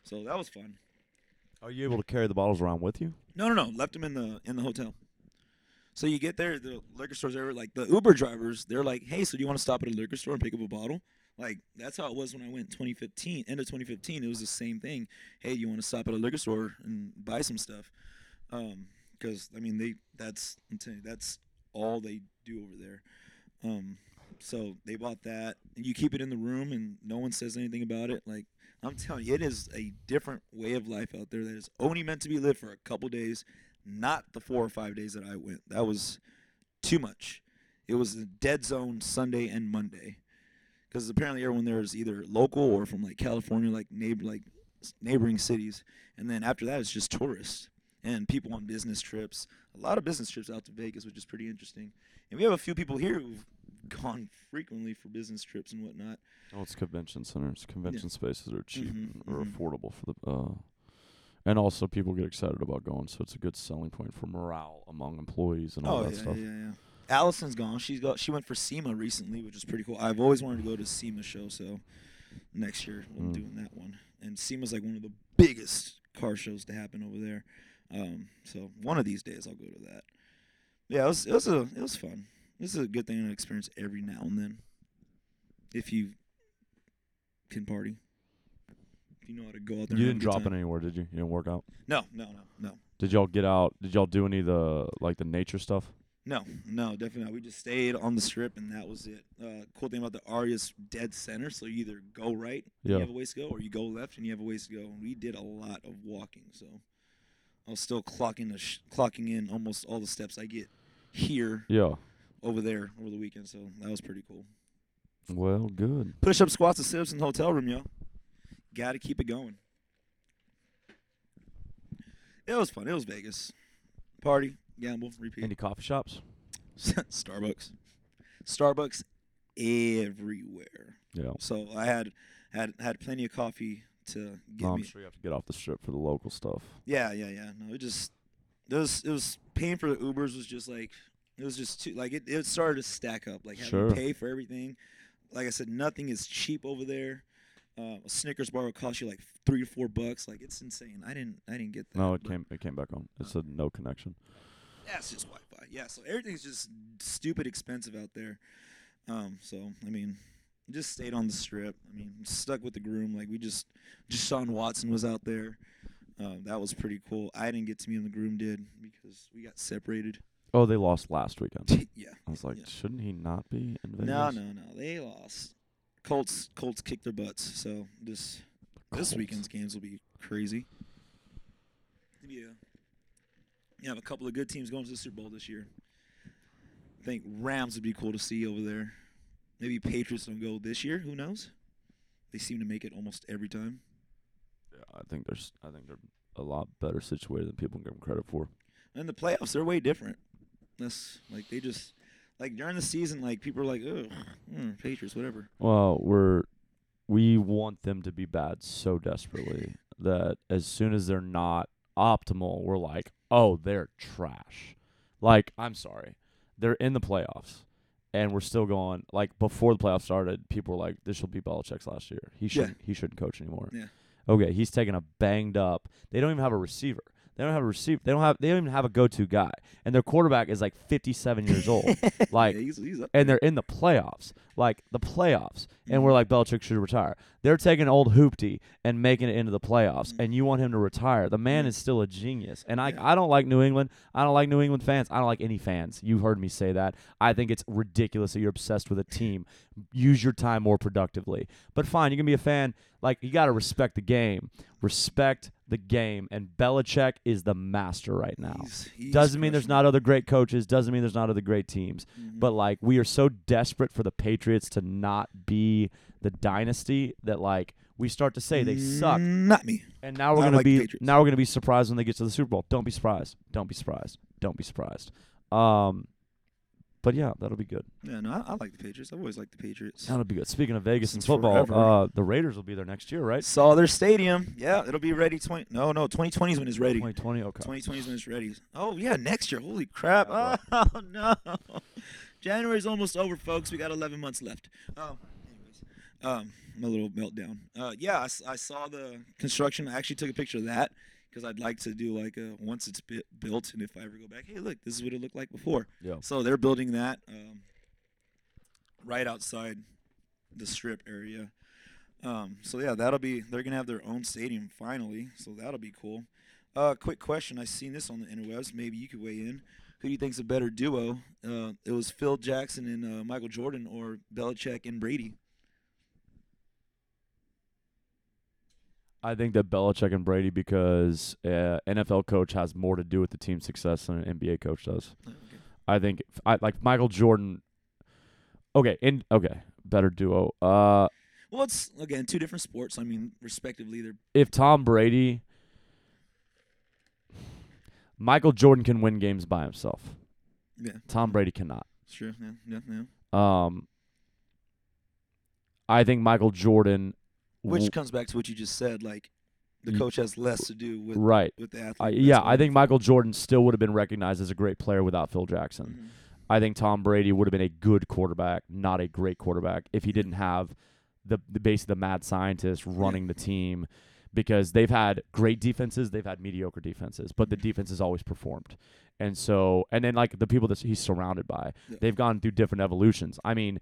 so that was fun. Are you able to carry the bottles around with you? No, no, no. Left them in the in the hotel. So you get there, the liquor stores are like the Uber drivers. They're like, "Hey, so do you want to stop at a liquor store and pick up a bottle?" Like that's how it was when I went 2015. End of 2015, it was the same thing. Hey, you want to stop at a liquor store and buy some stuff? Because I mean, they that's that's all they do over there. Um, so they bought that, and you keep it in the room, and no one says anything about it. Like I'm telling you, it is a different way of life out there that is only meant to be lived for a couple days, not the four or five days that I went. That was too much. It was a dead zone Sunday and Monday, because apparently everyone there is either local or from like California, like neighbor, like neighboring cities, and then after that it's just tourists and people on business trips. A lot of business trips out to Vegas, which is pretty interesting. And we have a few people here who've gone frequently for business trips and whatnot. Oh, it's convention centers. Convention spaces are cheap Mhm, or mhm. affordable for the uh and also people get excited about going, so it's a good selling point for morale among employees and all oh that yeah, stuff. yeah, yeah. Allison's gone. She's got. She went for SEMA recently, which is pretty cool. I've always wanted to go to SEMA show, so next year we'll Mm. be doing that one. And SEMA's like one of the biggest car shows to happen over there. Um, so one of these days I'll go to that. Yeah, it was it was a it was fun. This is a good thing to experience every now and then, if you can party. You know how to go out there. You and have a didn't drop it anywhere, did you? You didn't work out. No, no, no, no. Did y'all get out? Did y'all do any of the like the nature stuff? No, no, definitely not. We just stayed on the strip and that was it. Uh, cool thing about the Aria's dead center, so you either go right and Yeah. you have a ways to go, or you go left and you have a ways to go. And we did a lot of walking, so I was still clocking the sh- clocking in almost all the steps I get here Yeah. over there over the weekend. So that was pretty cool. Well, good. Push up squats and sit ups in the hotel room, yo. Got to keep it going. It was fun. It was Vegas. Party, gamble, repeat. Any coffee shops? Starbucks. Starbucks everywhere. Yeah. So I had had had plenty of coffee to get No, I'm me. sure you have to get off the strip for the local stuff. Yeah, yeah, yeah. No, it just it was it was paying for the Ubers was just like it was just too like it, it started to stack up. Like having Sure. to pay for everything. Like I said, nothing is cheap over there. Uh, a Snickers bar will cost you like three to four bucks. Like it's insane. I didn't I didn't get that. No, it came it came back on. It said no connection. Yeah, it's just Wi-Fi. Yeah, so everything's just stupid expensive out there. Um, so I mean, just stayed on the strip. I mean, stuck with the groom. Like we just, just Sean Watson was out there. Um, that was pretty cool. I didn't get to meet him. The groom did because we got separated. Oh, they lost last weekend. yeah. I was like, Yeah. shouldn't he not be in Vegas? No, no, no. They lost. Colts, Colts kicked their butts. So this this weekend's games will be crazy. Yeah. You have a couple of good teams going to the Super Bowl this year. I think Rams would be cool to see over there. Maybe Patriots don't go this year. Who knows? They seem to make it almost every time. Yeah, I think there's. I think they're a lot better situated than people give them credit for. And the playoffs, they're way different. That's like they just like during the season, like people are like, oh, Patriots, whatever. Well, we're we want them to be bad so desperately that as soon as they're not optimal, we're like, oh, they're trash. Like, I'm sorry, they're in the playoffs, and we're still going. Like before the playoffs started, people were like, this will be Belichick's last year. He shouldn't. He shouldn't coach anymore. Yeah. Okay, he's taking a banged up. They don't even have a receiver. They don't have a receiver. They don't have. They don't even have a go-to guy, and their quarterback is like 57 years old. Like, yeah, he's, he's and they're in the playoffs, like the playoffs, and Mhm. we're like Belichick should retire. They're taking old Hoopty and making it into the playoffs, and you want him to retire. The man Mhm. is still a genius, and I Yeah. I don't like New England. I don't like New England fans. I don't like any fans. You've heard me say that. I think it's ridiculous that you're obsessed with a team. Use your time more productively. But fine, you can be a fan. Like you got to respect the game. Respect the game, and Belichick is the master right now. He's- he's Doesn't mean there's not other great coaches. Doesn't mean there's not other great teams. Mhm. But like we are so desperate for the Patriots to not be the dynasty that like we start to say they suck, Not me. and now we're I gonna like be now we're gonna be surprised when they get to the Super Bowl. Don't be surprised. Don't be surprised. Don't be surprised. Um, but yeah, that'll be good. Yeah, no, I, I like the Patriots. I've always liked the Patriots. That'll be good. Speaking of Vegas and football, uh, the Raiders will be there next year, right? Saw their stadium. Yeah, it'll be ready. Twenty. No, no, 2020 is when it's ready. 2020. Okay. 2020 is when it's ready. Oh yeah, next year. Holy crap! Yeah, Oh no, January's almost over, folks. We got 11 months left. Oh, anyways, um, my little meltdown. Uh, yeah, I saw the construction. I actually took a picture of that because I'd like to do like a once it's built, and if I ever go back, hey, look, this is what it looked like before. Yeah. So they're building that um, right outside the strip area. Um, so yeah, that'll be they're gonna have their own stadium finally. So that'll be cool. Uh, quick question: I seen this on the interwebs. Maybe you could weigh in. Who do you think's a better duo? Uh, it was Phil Jackson and uh, Michael Jordan, or Belichick and Brady. I think that Belichick and Brady because uh, NFL coach has more to do with the team's success than an NBA coach does. I think I like Michael Jordan. Okay, in okay, better duo. Uh, Well, it's again two different sports. I mean, respectively, they're if Tom Brady, Michael Jordan can win games by himself. yeah. Tom Brady cannot. Sure. Yeah. Yeah. Yeah. Um, I think Michael Jordan, Which comes back to what you just said. Like the coach has less to do with right? with the athlete. I, yeah, I think Michael Jordan still would have been recognized as a great player without Phil Jackson. Mhm. I think Tom Brady would have been a good quarterback, not a great quarterback, if he didn't have the the base of the mad scientist running the team. Because they've had great defenses, they've had mediocre defenses, but the defense has always performed. And so, and then like the people that he's surrounded by, Yeah. they've gone through different evolutions. I mean,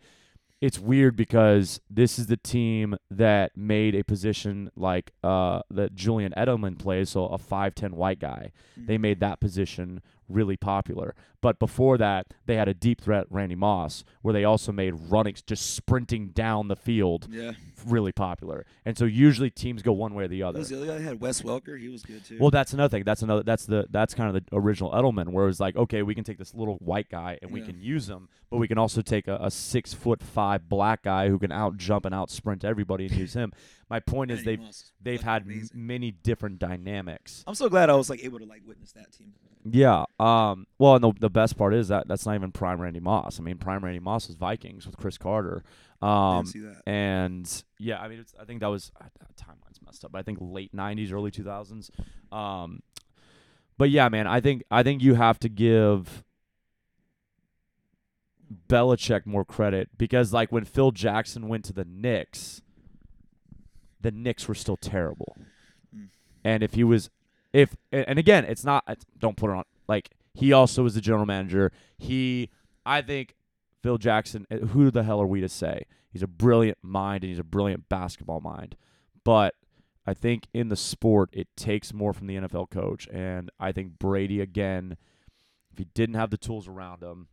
it's weird because this is the team that made a position like uh, that Julian Edelman plays, so a 5'10 white guy. They Mhm. made that position really popular. But before that, they had a deep threat, Randy Moss, where they also made running, just sprinting down the field, Yeah. really popular. And so usually teams go one way or the Who other. was the other guy? Had Wes Welker. He was good too. Well, that's another thing. That's another. That's the. That's kind of the original Edelman, where it's like, okay, we can take this little white guy and we can use him, but we can also take a, a six foot five black guy who can out jump and out sprint everybody and use him. My point is they've they've fucking had m- amazing. many different dynamics. I'm so glad I was like able to like witness that team. Yeah. Um. Well, and the the best part is that that's not even prime Randy Moss. I mean, prime Randy Moss was Vikings with Cris Carter. Um. Didn't see that. And yeah, I mean, it's, I think that was uh, timeline's messed up, but I think late '90s, early 2000s. Um. But yeah, man, I think I think you have to give Belichick more credit because, like, when Phil Jackson went to the Knicks, the Knicks were still terrible. Mm. And if he was, if and again, it's not. Don't put it on. Like he also was the general manager. He, I think, Phil Jackson. uh, Who the hell are we to say? He's a brilliant mind and he's a brilliant basketball mind. But I think in the sport, it takes more from the NFL coach. And I think Brady again, if he didn't have the tools around him.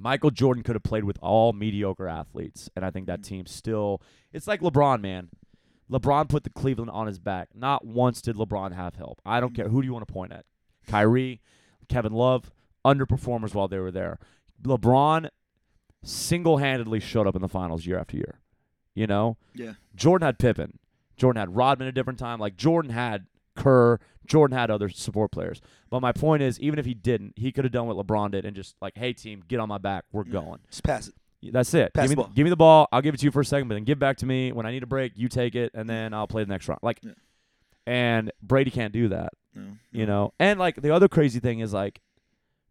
Michael Jordan could have played with all mediocre athletes, and I think that team still. It's like LeBron, man. LeBron put the Cleveland on his back. Not once did LeBron have help. I don't care. Who do you want to point at? Kyrie, Kevin Love, underperformers while they were there. LeBron single handedly showed up in the finals year after year. You know? Yeah. Jordan had Pippen. Jordan had Rodman at a different time. Like Jordan had Kerr. Jordan had other support players. But my point is, even if he didn't, he could have done what LeBron did and just like, hey team, get on my back. We're Yeah. going. Just pass it. That's it. Pass give me, the ball. give me the ball. I'll give it to you for a second, but then give it back to me. When I need a break, you take it, and then I'll play the next round. Like, Yeah. and Brady can't do that, No. you know. And like the other crazy thing is like,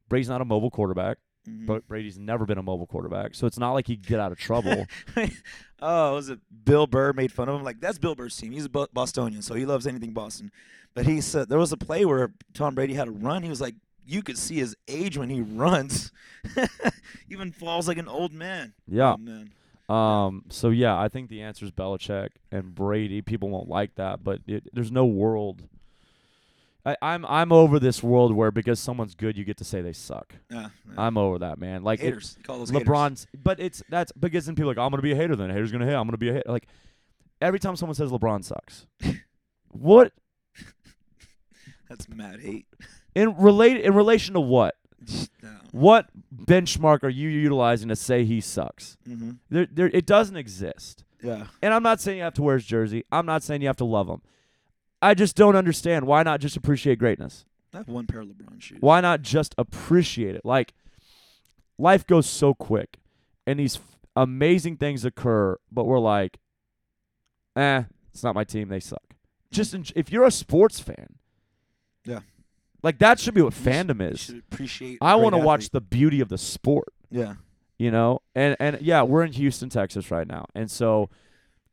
Brady's not a mobile quarterback, Mhm. but Brady's never been a mobile quarterback, so it's not like he'd get out of trouble. oh, was it Bill Burr made fun of him? Like that's Bill Burr's team. He's a Bostonian, so he loves anything Boston. But he said there was a play where Tom Brady had a run. He was like, you could see his age when he runs. Even falls like an old man. yeah. Oh, man. Um. So yeah, I think the answer is Belichick and Brady. People won't like that, but it, there's no world. I, I'm I'm over this world where because someone's good, you get to say they suck. Yeah, yeah. I'm over that, man. Like it- haters. Call those haters. LeBron's, but it's that's because then people are like I'm gonna be a hater. Then haters gonna hate. I'm gonna be a hater. Like every time someone says LeBron sucks, what That's mad hate. In relate in relation to what? no. What benchmark are you utilizing to say he sucks? hmm There, there, it doesn't exist. Yeah. And I'm not saying you have to wear his jersey. I'm not saying you have to love him. I just don't understand why not just appreciate greatness. I have one pair of LeBron shoes. Why not just appreciate it? Like life goes so quick, and these f- amazing things occur, but we're like, eh, it's not my team. They suck. Just en- if you're a sports fan, Yeah. Like that should be what You should- fandom you is. should appreciate. I want to watch the beauty of the sport. Yeah. you know and and yeah we're in houston texas right now and so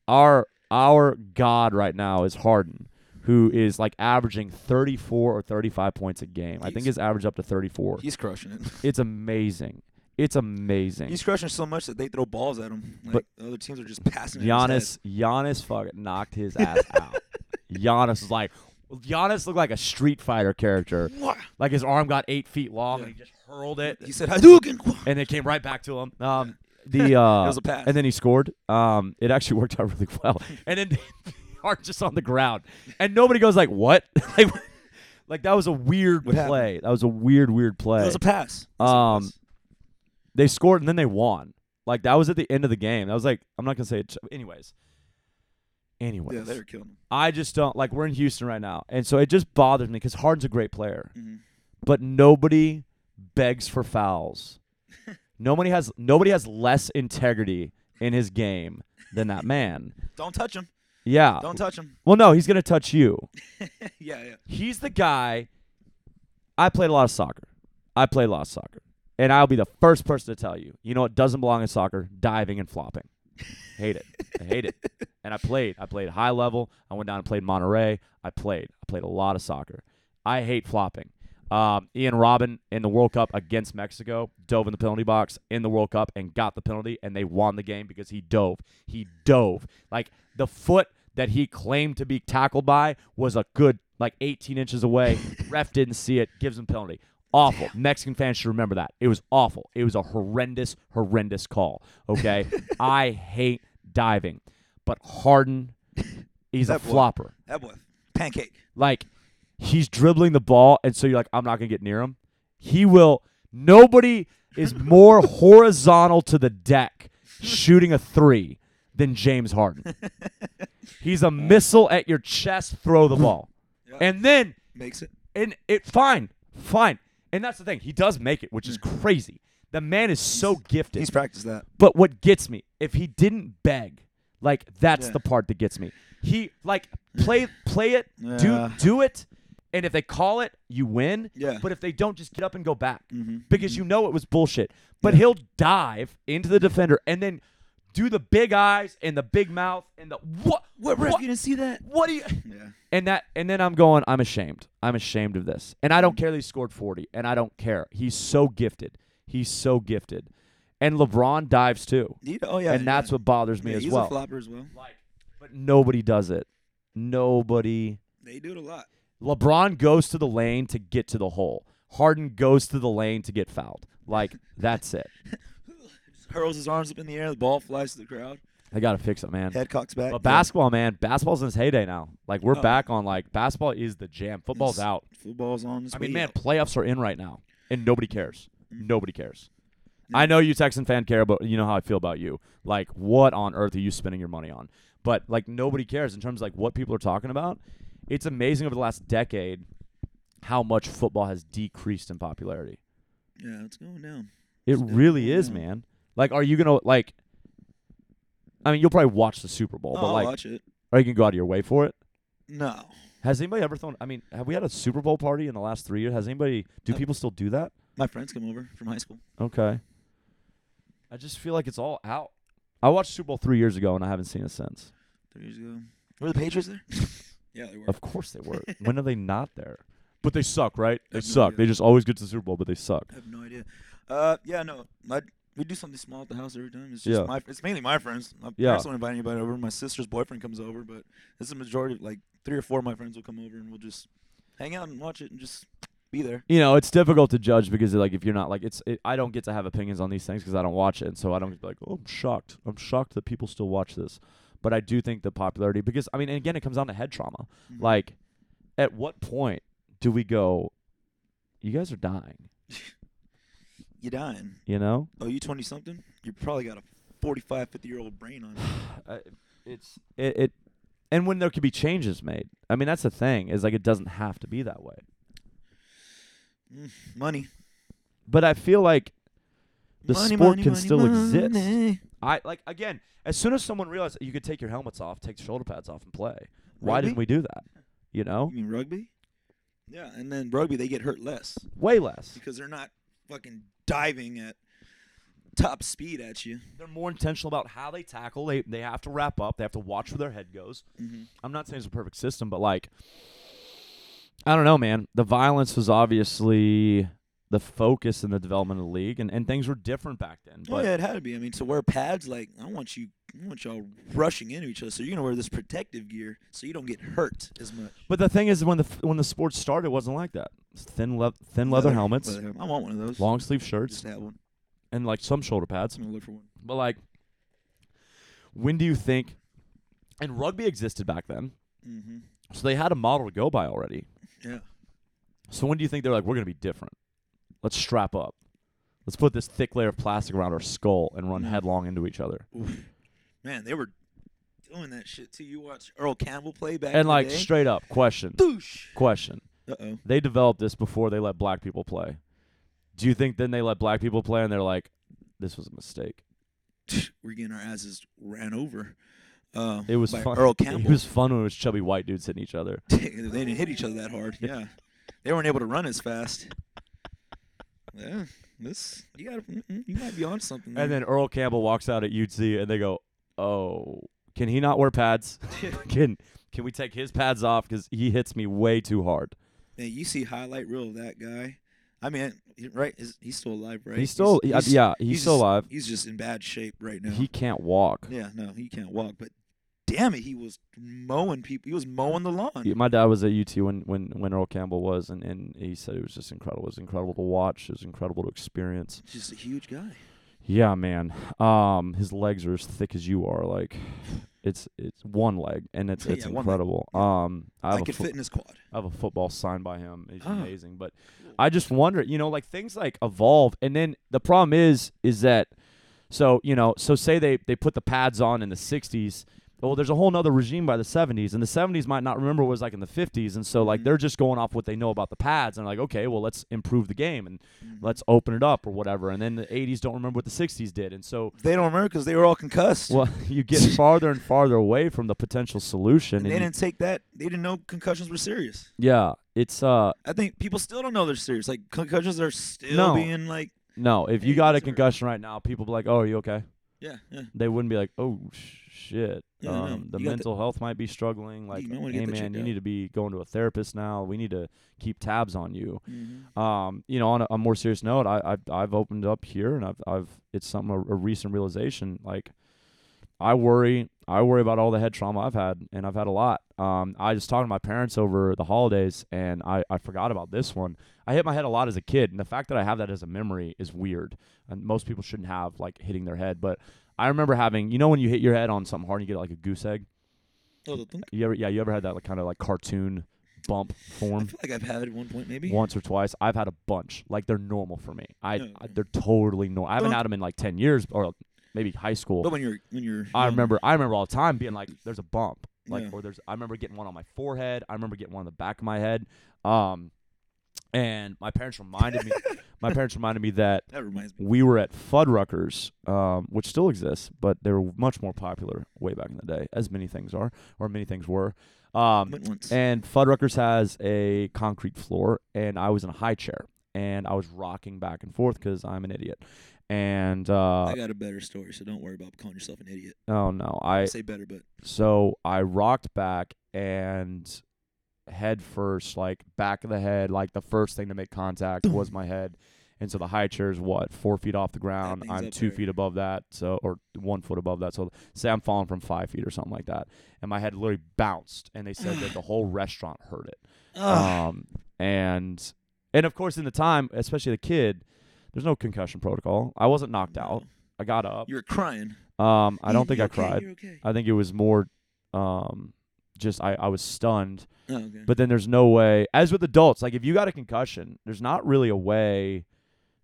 our our god right now is harden who is like averaging 34 or 35 points a game i think He's- his average up to 34 He's crushing it. it's amazing it's amazing He's crushing so much that they throw balls at him. Like the other teams are just passing. it in his Giannis Giannis fucking knocked his ass out Giannis is like Giannis looked like a Street Fighter character. Like his arm got eight feet long Yeah. and he just hurled it He said Hadouken. And it came right back to him um the uh it was a pass. and then he scored. Um, it actually worked out really well. And then Hart just on the ground, and nobody goes like, "What?" like, like that was a weird What happened? play. That was a weird, weird play. it was a pass. Was a Um, pass. they scored and then they won. Like that was at the end of the game. That was like I'm not gonna say it. Anyways, anyways, yeah, they were killing him. I just don't like. We're in Houston right now, and so it just bothers me because Harden's a great player, Mhm. but nobody begs for fouls Nobody has nobody has less integrity in his game than that man. Don't touch him. Yeah. Don't touch him. Well, no, he's gonna touch you. yeah, yeah. He's the guy. I played a lot of soccer. I played a lot of soccer, and I'll be the first person to tell you. You know what doesn't belong in soccer? Diving and flopping. Hate it. I hate it. And I played. I played high level. I went down and played Monterey. I played. I played a lot of soccer. I hate flopping. Um, Arjen Robben in the World Cup against Mexico dove in the penalty box in the World Cup and got the penalty, and they won the game because he dove. He dove. Like the foot that he claimed to be tackled by was a good like 18 inches away. Ref didn't see it, gives him penalty. Awful. Mexican fans should remember that. It was awful. It was a horrendous, horrendous call. Okay, I hate diving, but Harden, he's a boy. flopper. That boy, pancake. Like he's dribbling the ball, and so you're like, I'm not gonna get near him. He will. Nobody is more horizontal to the deck shooting a three than James Harden. He's a missile at your chest. Throw the ball, Yeah. and then Makes it. and it fine, fine. And that's the thing. He does make it, which is crazy. The man is so gifted. He's practiced that. But what gets me, if he didn't beg, like that's Yeah. the part that gets me. He like play play it, Yeah. do do it, and if they call it, you win. Yeah. But if they don't, just get up and go back Mhm. because you know it was bullshit. But he'll dive into the defender and then do the big eyes and the big mouth and the what What ref? what, You didn't see that? what do you Yeah. and that and then I'm going, I'm ashamed. I'm ashamed of this. And I don't care that he scored 40. And I don't care. He's so gifted. He's so gifted. And LeBron dives too. He- oh yeah. and that's what bothers me yeah, as he's well. a flopper as well. Like, but nobody does it. Nobody. They do it a lot. LeBron goes to the lane to get to the hole. Harden goes to the lane to get fouled. Like that's it. Hurls his arms up in the air. The ball flies to the crowd. I gotta fix it, man. Head cocks back. But basketball, man, basketball's in its heyday now. Like we're Oh. back on like basketball is the jam. Football's It's- out. Football's on. This I mean, man, playoffs are in right now, and nobody cares. Mm. Nobody cares. I know you Texan fan care, but you know how I feel about you. Like, what on earth are you spending your money on? But like, nobody cares in terms of like what people are talking about. It's amazing over the last decade how much football has decreased in popularity. Yeah, it's going down. It It's really is, man. Like, are you gonna like? I mean, you'll probably watch the Super Bowl, Oh, but I'll like, watch it. are you gonna go out of your way for it? No. Has anybody ever thrown? I mean, have we had a Super Bowl party in the last three years? Has anybody? Do Uh, people still do that? My friends come over from high school. Okay. I just feel like it's all out. I watched Super Bowl three years ago and I haven't seen it since. Three years ago. Were the Patriots there? yeah, they were. Of course they were. when are they not there? But they suck, right? They have no suck. idea. They just always get to the Super Bowl, but they suck. I have no idea. Uh, yeah, no. I, we do something small at the house every time. It's just Yeah. my. It's mainly my friends. I Yeah. yeah. don't invite anybody over. My sister's boyfriend comes over, but it's a majority. Like three or four of my friends will come over, and we'll just hang out and watch it, and just be there. You know, it's difficult to judge because like if you're not like it's it, I don't get to have opinions on these things because I don't watch it, and so I don't be like, oh, I'm shocked. I'm shocked that people still watch this. But I do think the popularity because I mean, and again, it comes down to head trauma. Mhm. Like, at what point do we go? You guys are dying. you dying. You know, Oh, you twenty something? You probably got a 45, 50 year old brain on. you. uh, it's it, it and when there could be changes made i mean that's the thing is like it doesn't have to be that way Mm, money. but i feel like the money, sport money, can money, still exist i like again as soon as someone realized that you could take your helmets off take the shoulder pads off and play why Rugby? didn't we do that you know You mean rugby? Yeah, and then rugby they get hurt less way less because they're not fucking diving at top speed at you. they're more intentional about how they tackle they they have to wrap up they have to watch where their head goes Mm-hmm. I'm not saying it's a perfect system, but like, I don't know, man. The violence was obviously the focus in the development of the league, and, and things were different back then. Oh But yeah, it had to be. I mean, to wear pads, like I want you, I want y'all rushing into each other. So you're gonna wear this protective gear so you don't get hurt as much. but the thing is, when the when the sport started, it wasn't like that. Thin le- thin leather helmets, leather helmet. I want one of those. long sleeve shirts, Just have one. and like some shoulder pads. I'm gonna look for one. But like, when do you think? And rugby existed back then, Mm-hmm. so they had a model to go by already. Yeah. So when do you think they're like, we're gonna be different? Let's strap up. Let's put this thick layer of plastic around our skull and run Mm. headlong into each other. Oof. Man, they were doing that shit too. You watch Earl Campbell play back And in like the day. straight up, question, Doosh. question. Uh oh. They developed this before they let black people play. Do you think then they let black people play and they're like, this was a mistake. we're getting our asses ran over. Uh, It was by fun. Earl It was fun when it was chubby white dudes hitting each other. they didn't hit each other that hard. Yeah, they weren't able to run as fast. Yeah, this you got you might be on something. And then Earl Campbell walks out at UT, and they go, "Oh, can he not wear pads? can can we take his pads off because he hits me way too hard? Man, you see highlight reel of that guy. I mean, right? Is, he's still alive, right? He's still, He's, uh, yeah, he's, still just- alive. He's just in bad shape right now. He can't walk. yeah, no, he can't walk. But damn it, he was mowing people. He was mowing the lawn. Yeah, My dad was at UT when, when, when Earl Campbell was, and, and he said it was just incredible. It was incredible to watch. It was incredible to experience. He's just a huge guy. Yeah, man. Um, his legs are as thick as you are. Like, it's it's one leg, and it's it's Yeah, incredible. Um, I I have a could fo- fit in his quad. I have a football signed by him. He's Oh. amazing. But I just wonder, you know, like things like evolve, and then the problem is, is that, so you know, so say they they put the pads on in the '60s. Well, there's a whole nother regime by the 70s, and the 70s might not remember what it was like in the 50s, and so like Mhm. they're just going off what they know about the pads, and like, okay, well, let's improve the game and Mhm. let's open it up or whatever. And then the 80s don't remember what the 60s did, and so They don't remember because they were all concussed. well, you get farther and farther away from the potential solution. and and they you- didn't take that. They didn't know concussions were serious. yeah, it's uh I think people still don't know they're serious. Like concussions are still No. being like, no. If you got a concussion right now, people be like, "Oh, are you okay?" Yeah, yeah. they wouldn't be like, "Oh shit, Yeah, no, um, the got the- mental health might be struggling." Like, hey man, you out." need to be going to a therapist now. We need to keep tabs on you. Mhm. Um, you know, on a, a more serious note, I, I've I've opened up here, and I've I've it's something a, a recent realization. Like, I worry I worry about all the head trauma I've had, and I've had a lot. Um, I just talked to my parents over the holidays, and I I forgot about this one. I hit my head a lot as a kid, and the fact that I have that as a memory is weird. And most people shouldn't have like hitting their head, but I remember having, you know, when you hit your head on something hard, and you get like a goose egg. Oh, the. You ever, yeah, you ever had that like kind of like cartoon bump I form? feel like I've had it at one point, maybe. once or twice. I've had a bunch. Like they're normal for me. I, Oh, I they're totally normal. I haven't had them in like ten years or maybe high school. But when you're when you're, I remember I remember all the time being like, "There's a bump," like Yeah. or there's. I remember getting one on my forehead. I remember getting one on the back of my head. Um, and my parents reminded me. my parents reminded me that That reminds me. we were at Fuddruckers, um, which still exists, but they were much more popular way back in the day, as many things are, or many things were. Um, and Fuddruckers has a concrete floor, and I was in a high chair, and I was rocking back and forth because I'm an idiot. And uh, I got a better story, so don't worry about calling yourself an idiot. oh no, I I say better, but so I rocked back and head first, like back of the head, like the first thing to make contact was my head. And so the high chair is what four feet off the ground. I'm two feet above that, so or one foot above that. So say I'm falling from five feet or something like that, and my head literally bounced. And they said that the whole restaurant heard it. Um, and and of course, in the time, especially the kid, there's no concussion protocol. I wasn't knocked out. I got up. you were crying. Um, I don't think I cried. Okay. I think it was more, um, just I, I was stunned. Oh, okay. But then there's no way. As with adults, like if you got a concussion, there's not really a way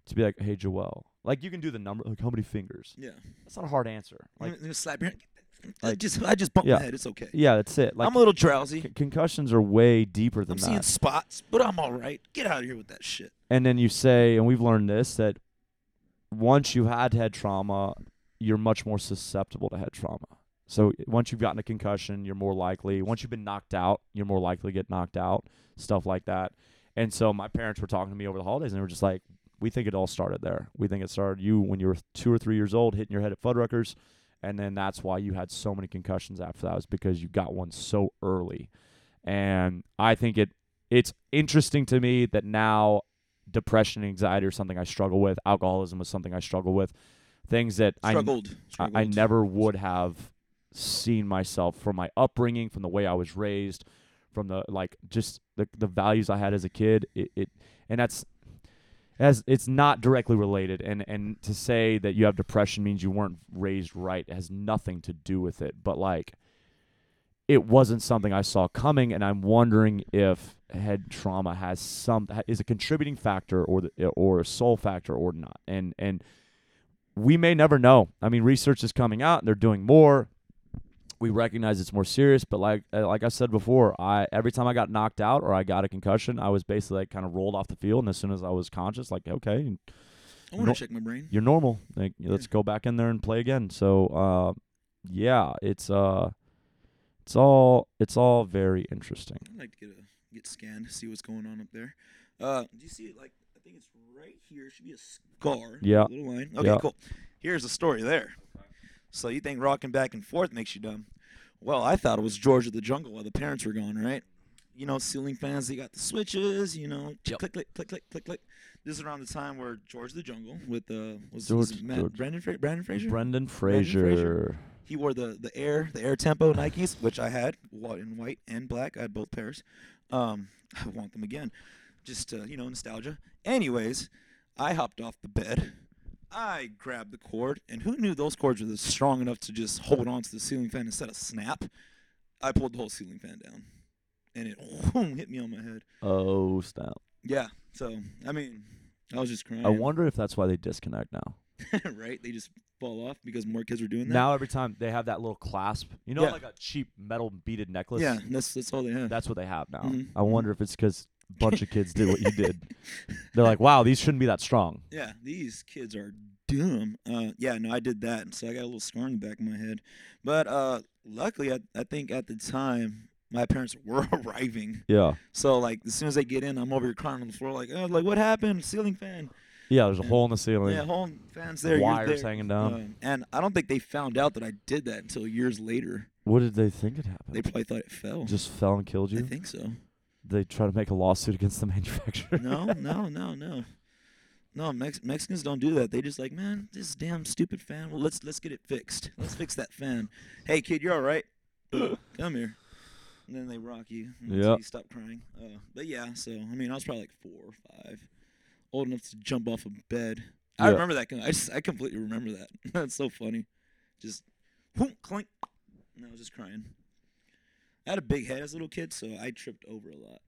to be like, "Hey, Joel." Like you can do the number, like how many fingers. yeah. That's not a hard answer. Like, Like, I'm slap your hand. I like- just I just bumped yeah. my head. It's okay. yeah, that's it. Like I'm a little drowsy. con- concussions are way deeper than I'm that. seeing spots, but I'm all right. Get out of here with that shit. and then you say, and we've learned this that once you had head trauma, you're much more susceptible to head trauma. So once you've gotten a concussion, you're more likely. Once you've been knocked out, you're more likely to get knocked out. Stuff like that. And so my parents were talking to me over the holidays, and they were just like, "We think it all started there. We think it started you when you were two or three years old, hitting your head at Fuddruckers, and then that's why you had so many concussions after that was because you got one so early." And I think it it's interesting to me that now depression and anxiety are something I struggle with. Alcoholism was something I struggle with. Things that I Struggled. I, Struggled. I never would have seen myself from my upbringing, from the way I was raised, from the like just the the values I had as a kid. It, it and that's as it's not directly related. And and to say that you have depression means you weren't raised right has nothing to do with it. But like it wasn't something I saw coming, and I'm wondering if head trauma has some is a contributing factor or the, or a sole factor or not. And and we may never know. I mean, research is coming out, and they're doing more. We recognize it's more serious, but like uh, like I said before, I every time I got knocked out or I got a concussion, I was basically like kind of rolled off the field, and as soon as I was conscious, like okay, I want to check my brain. you're normal. Like, let's go back in there and play again. So, uh, yeah, it's uh, it's all it's all very interesting. I'd like to get a get scanned, to see what's going on up there. Uh, do you see it? Like I think it's right here. It should be a scar. Yeah. A little line. Okay, Yeah. cool. Here's the story there. So you think rocking back and forth makes you dumb? Well, I thought it was George of the Jungle while the parents were gone, right? You know, ceiling fans. They got the switches. You know, Yep. click, click, click, click, click, click. This is around the time where George of the Jungle with uh was, George- was Matt, George. Brandon Fra- Brandon Fraser. Brendan Fraser. Fraser. He wore the the Air the Air Tempo Nikes, which I had in white and black. I had both pairs. Um, I want them again, just uh, you know nostalgia. Anyways, I hopped off the bed. I grabbed the cord, and who knew those cords were strong enough to just hold on to the ceiling fan instead of snap? I pulled the whole ceiling fan down, and it whoom, hit me on my head. Oh, snap! Yeah, so I mean, I was just crying. I wonder if that's why they disconnect now. right? They just fall off because more kids are doing that. Now every time they have that little clasp, you know, Yeah. like a cheap metal beaded necklace. yeah, that's that's all they have. That's what they have now. Mhm. I wonder if it's because bunch of kids did what you did. They're like, wow, these shouldn't be that strong. Yeah, these kids are dumb. Uh, yeah, no, I did that, and so I got a little scar in the back of my head. But uh, luckily, I, I think at the time my parents were arriving. Yeah. So like, as soon as they get in, I'm over here crying on the floor, like, oh, like what happened? Ceiling fan. Yeah, there's a Yeah. hole in the ceiling. Yeah, whole fans there. wires there. hanging down. Um, and I don't think they found out that I did that until years later. what did they think had happened? They probably thought it fell. just fell and killed you. I think so. They try to make a lawsuit against the manufacturer. No, no, no, no. No, Mex- Mexicans don't do that. They just like, man, this damn stupid fan. Well, let's let's get it fixed. Let's fix that fan. Hey, kid, you're all right. Come here. And then they rock you Yeah. you stop crying. Uh, but yeah, so I mean, I was probably like four or five, old enough to jump off a bed. I Yeah. remember that. I just I completely remember that. That's so funny. Just whoop, clink. And I was just crying. I had a big head as a little kid, so I tripped over a lot.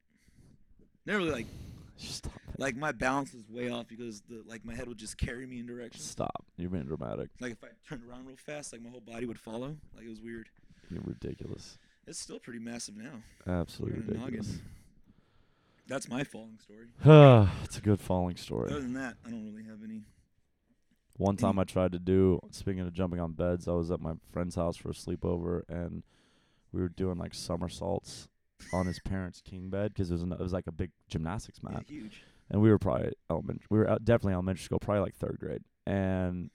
Never really like Stop like my balance was way off because the like my head would just carry me in directions. Stop. You're being dramatic. Like if I turned around real fast, like my whole body would follow. Like it was weird. You're ridiculous. It's still pretty massive now. Absolutely ridiculous. That's my falling story. it's a good falling story. Other than that, I don't really have any. One time Any- I tried to do, speaking of jumping on beds, I was at my friend's house for a sleepover and we were doing like somersaults on his parents' king bed because it was an, it was like a big gymnastics Yeah, mat, huge. and we were probably elementary. We were uh, definitely elementary school, probably like third grade, and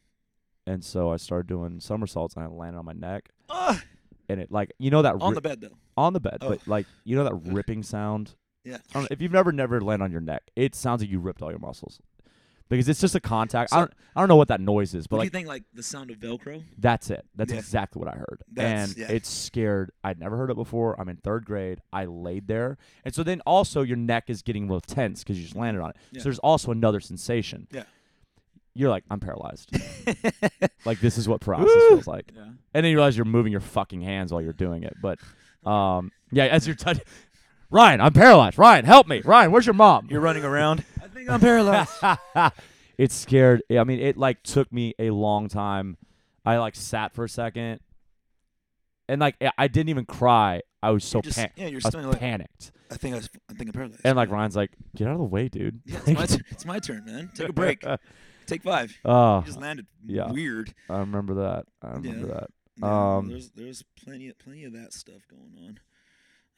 and so I started doing somersaults and I landed on my neck, Ah, and it like you know that on ri- the bed though. on the bed, Oh. but like you know that ripping sound. Yeah. I don't know, if you've never never land on your neck, it sounds like you ripped all your muscles. Because it's just a contact. I don't I don't know what that noise is, but What do like you think? Like the sound of Velcro? that's it. That's Yeah. exactly what I heard. That's- and yeah. it's scared. I'd never heard it before. I'm in third grade. I laid there. And so then also your neck is getting real tense because you just landed on it. Yeah. So there's also another sensation. Yeah. You're like, I'm paralyzed. like this is what paralysis Woo! feels like. yeah. And then you realize you're moving your fucking hands while you're doing it. But um yeah, as you're touching Ryan, I'm paralyzed. Ryan, help me. Ryan, where's your mom? You're running around. I think I'm paralyzed. it scared. I mean, it like took me a long time. I like sat for a second, and like I- I didn't even cry. I was so You're just, pan- yeah, you're I still was like, panicked. I think I, was, I think I'm paralyzed. And like Yeah. Ryan's like, "Get out of the way, dude." Yeah, it's my, t- it's my turn, man. Take a break. Take five. Oh, You just landed yeah. weird. I remember that. I remember Yeah. that. Yeah, Um, there's there's plenty of plenty of that stuff going on.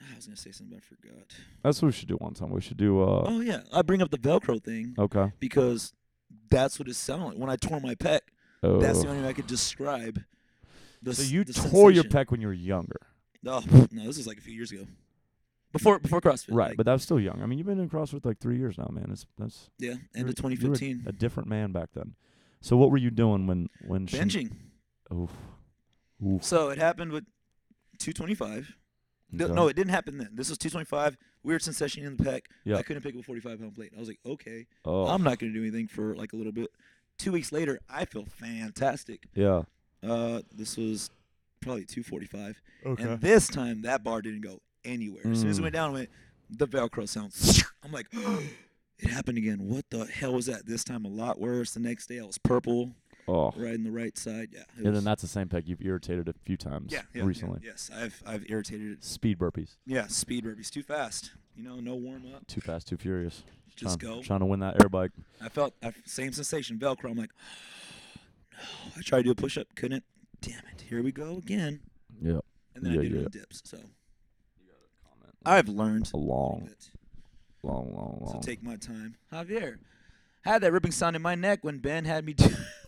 I was gonna say something, but I forgot. That's what we should do one time. We should do. uh Oh yeah, I bring up the Velcro thing Okay. because that's what it sounded like when I tore my pec. Oh. That's the only way I could describe. The, so you the tore your sensation. pec when you were younger, Oh no, this was like a few years ago. Before before CrossFit. right? like, but that was still young. I mean, you've been in CrossFit like three years now, man. It's that's yeah, end of 2015. A different man back then. So what were you doing when when she- Benching. Oof. Oof. So it happened with 225. No- Okay. No, it didn't happen then. This was 225. Weird sensation in the pec. Yeah. I couldn't pick up a 45 pound plate. I was like, okay, Oh. I'm not gonna do anything for like a little bit. Two weeks later, I feel fantastic. yeah. Uh, this was probably 245, Okay. and this time that bar didn't go anywhere. As soon as it Mm. went down, it went the Velcro sounds. I'm like, it happened again. What the hell was that? This time a lot worse. The next day I was purple, oh. right in the right side. Yeah. it And then that's the same peg you've irritated a few times yeah, yeah, yeah, recently. yes, I've I've irritated it. Speed burpees. Yeah, speed burpees too fast. You know, no warm up. Too fast, too furious. Just trying, go. Trying to win that air bike. I felt I, same sensation, Velcro. I'm like, no. I tried to do a push up, couldn't. Damn it! Here we go again. Yep. And then Yeah, I did it yeah. on dips. So I've learned A long, bit. long, long, So take my time. Javier, I had that ripping sound in my neck when Ben had me do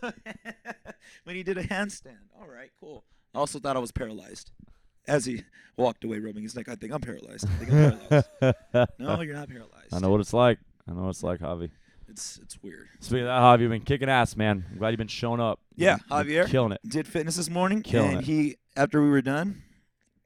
when he did a handstand. All right, cool. I also thought I was paralyzed. As he walked away rubbing his neck, I think I'm paralyzed. I think I'm paralyzed. no, you're not paralyzed. I know what it's like. I know what it's like, Javi. It's it's weird. Speaking of that, Javi, you've been kicking ass, man. I'm glad you've been showing up. Yeah, Javier. killing it. Did fitness this morning, Killing and it. he after we were done,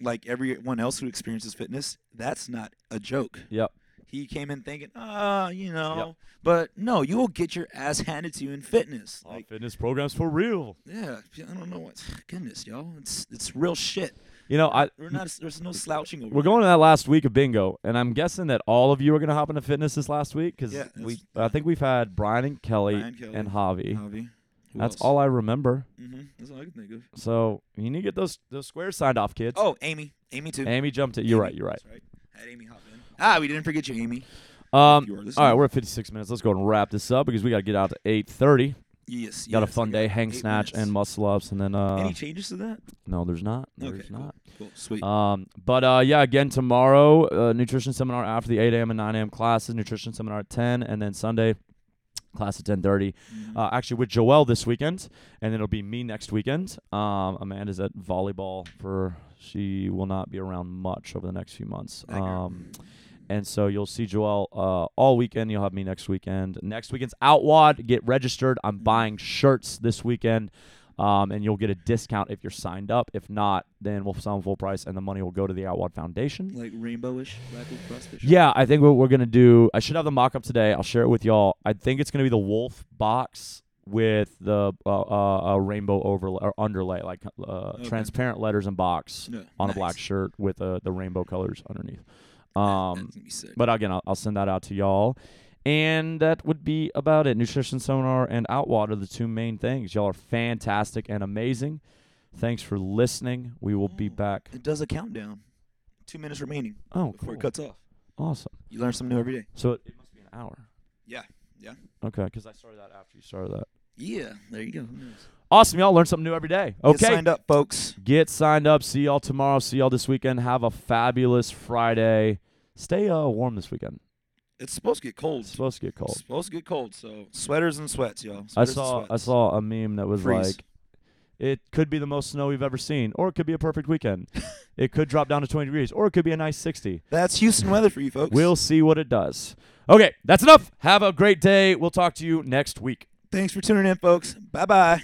like everyone else who experiences fitness, that's not a joke. Yep. He came in thinking, ah, you know, but no, you will get your ass handed to you in fitness. All Like, fitness programs for real. yeah, I don't know what. Goodness, y'all, it's it's real shit. You know, I We're not. There's no slouching over. we're going to that last week of bingo, and I'm guessing that all of you are going to hop into fitness this last week because Yeah, we. I think we've had Brian and Kelly, Brian, Kelly, and Javi. Javi. Who That's else? all I remember. Mm-hmm. That's all I can think of. So you need to get those those squares signed off, kids. Oh, Amy, Amy too. Amy jumped it. You're Amy, right. You're right. That's right. Had Amy hop. Ah, we didn't forget you, Amy. Um, you all right, we're at 56 minutes. Let's go and wrap this up because we got to get out to 8:30. Yes. Got a fun day, hang snatch minutes. and muscle ups, and then uh, Any changes to that? no, there's not. Okay, There's cool. not. Cool. Sweet. Um, but uh, yeah, again tomorrow, uh, nutrition seminar after the 8 a.m. and 9 a.m. classes. Nutrition seminar at 10, and then Sunday class at 10:30. Mhm. Uh, actually, with Joel this weekend, and then it'll be me next weekend. Um, Amanda's at volleyball for she will not be around much over the next few months. Um, and so you'll see Joel uh, all weekend. You'll have me next weekend. Next weekend's OutWOD. Get registered. I'm Mhm. buying shirts this weekend. Um, and you'll get a discount if you're signed up. If not, then we'll sell them full price, and the money will go to the OutWOD Foundation. like rainbowish, black with crossfish. Yeah, I think what we're gonna do. I should have the mock up today. I'll share it with y'all. I think it's gonna be the wolf box with the uh, uh, uh, rainbow overlay or underlay, like uh, Okay. transparent letters and box on nice. a black shirt with uh, the rainbow colors underneath. Um, that's gonna be sick. but again, I'll, I'll send that out to y'all. And that would be about it. Nutrition Seminar and Outwater the two main things. Y'all are fantastic and amazing. Thanks for listening. We will be Oh. back. it does a countdown. Two minutes remaining Oh, before cool. it cuts off. Awesome. You learn something new every day. So it, it must be an hour. Yeah, yeah. Okay, because I started that after you started that. Yeah, there you go. Awesome, y'all. Learn something new every day. Get Okay. signed up, folks. Get signed up. See y'all tomorrow. See y'all this weekend. Have a fabulous Friday. Stay uh, warm this weekend. It's supposed to get cold. It's supposed to get cold. It's supposed to get cold, so sweaters and sweats, y'all. I saw I saw a meme that was Freeze. like, it could be the most snow we've ever seen, or it could be a perfect weekend. it could drop down to 20 degrees, or it could be a nice 60. That's Houston weather for you folks. We'll see what it does. Okay, that's enough. Have a great day. We'll talk to you next week. Thanks for tuning in, folks. Bye bye.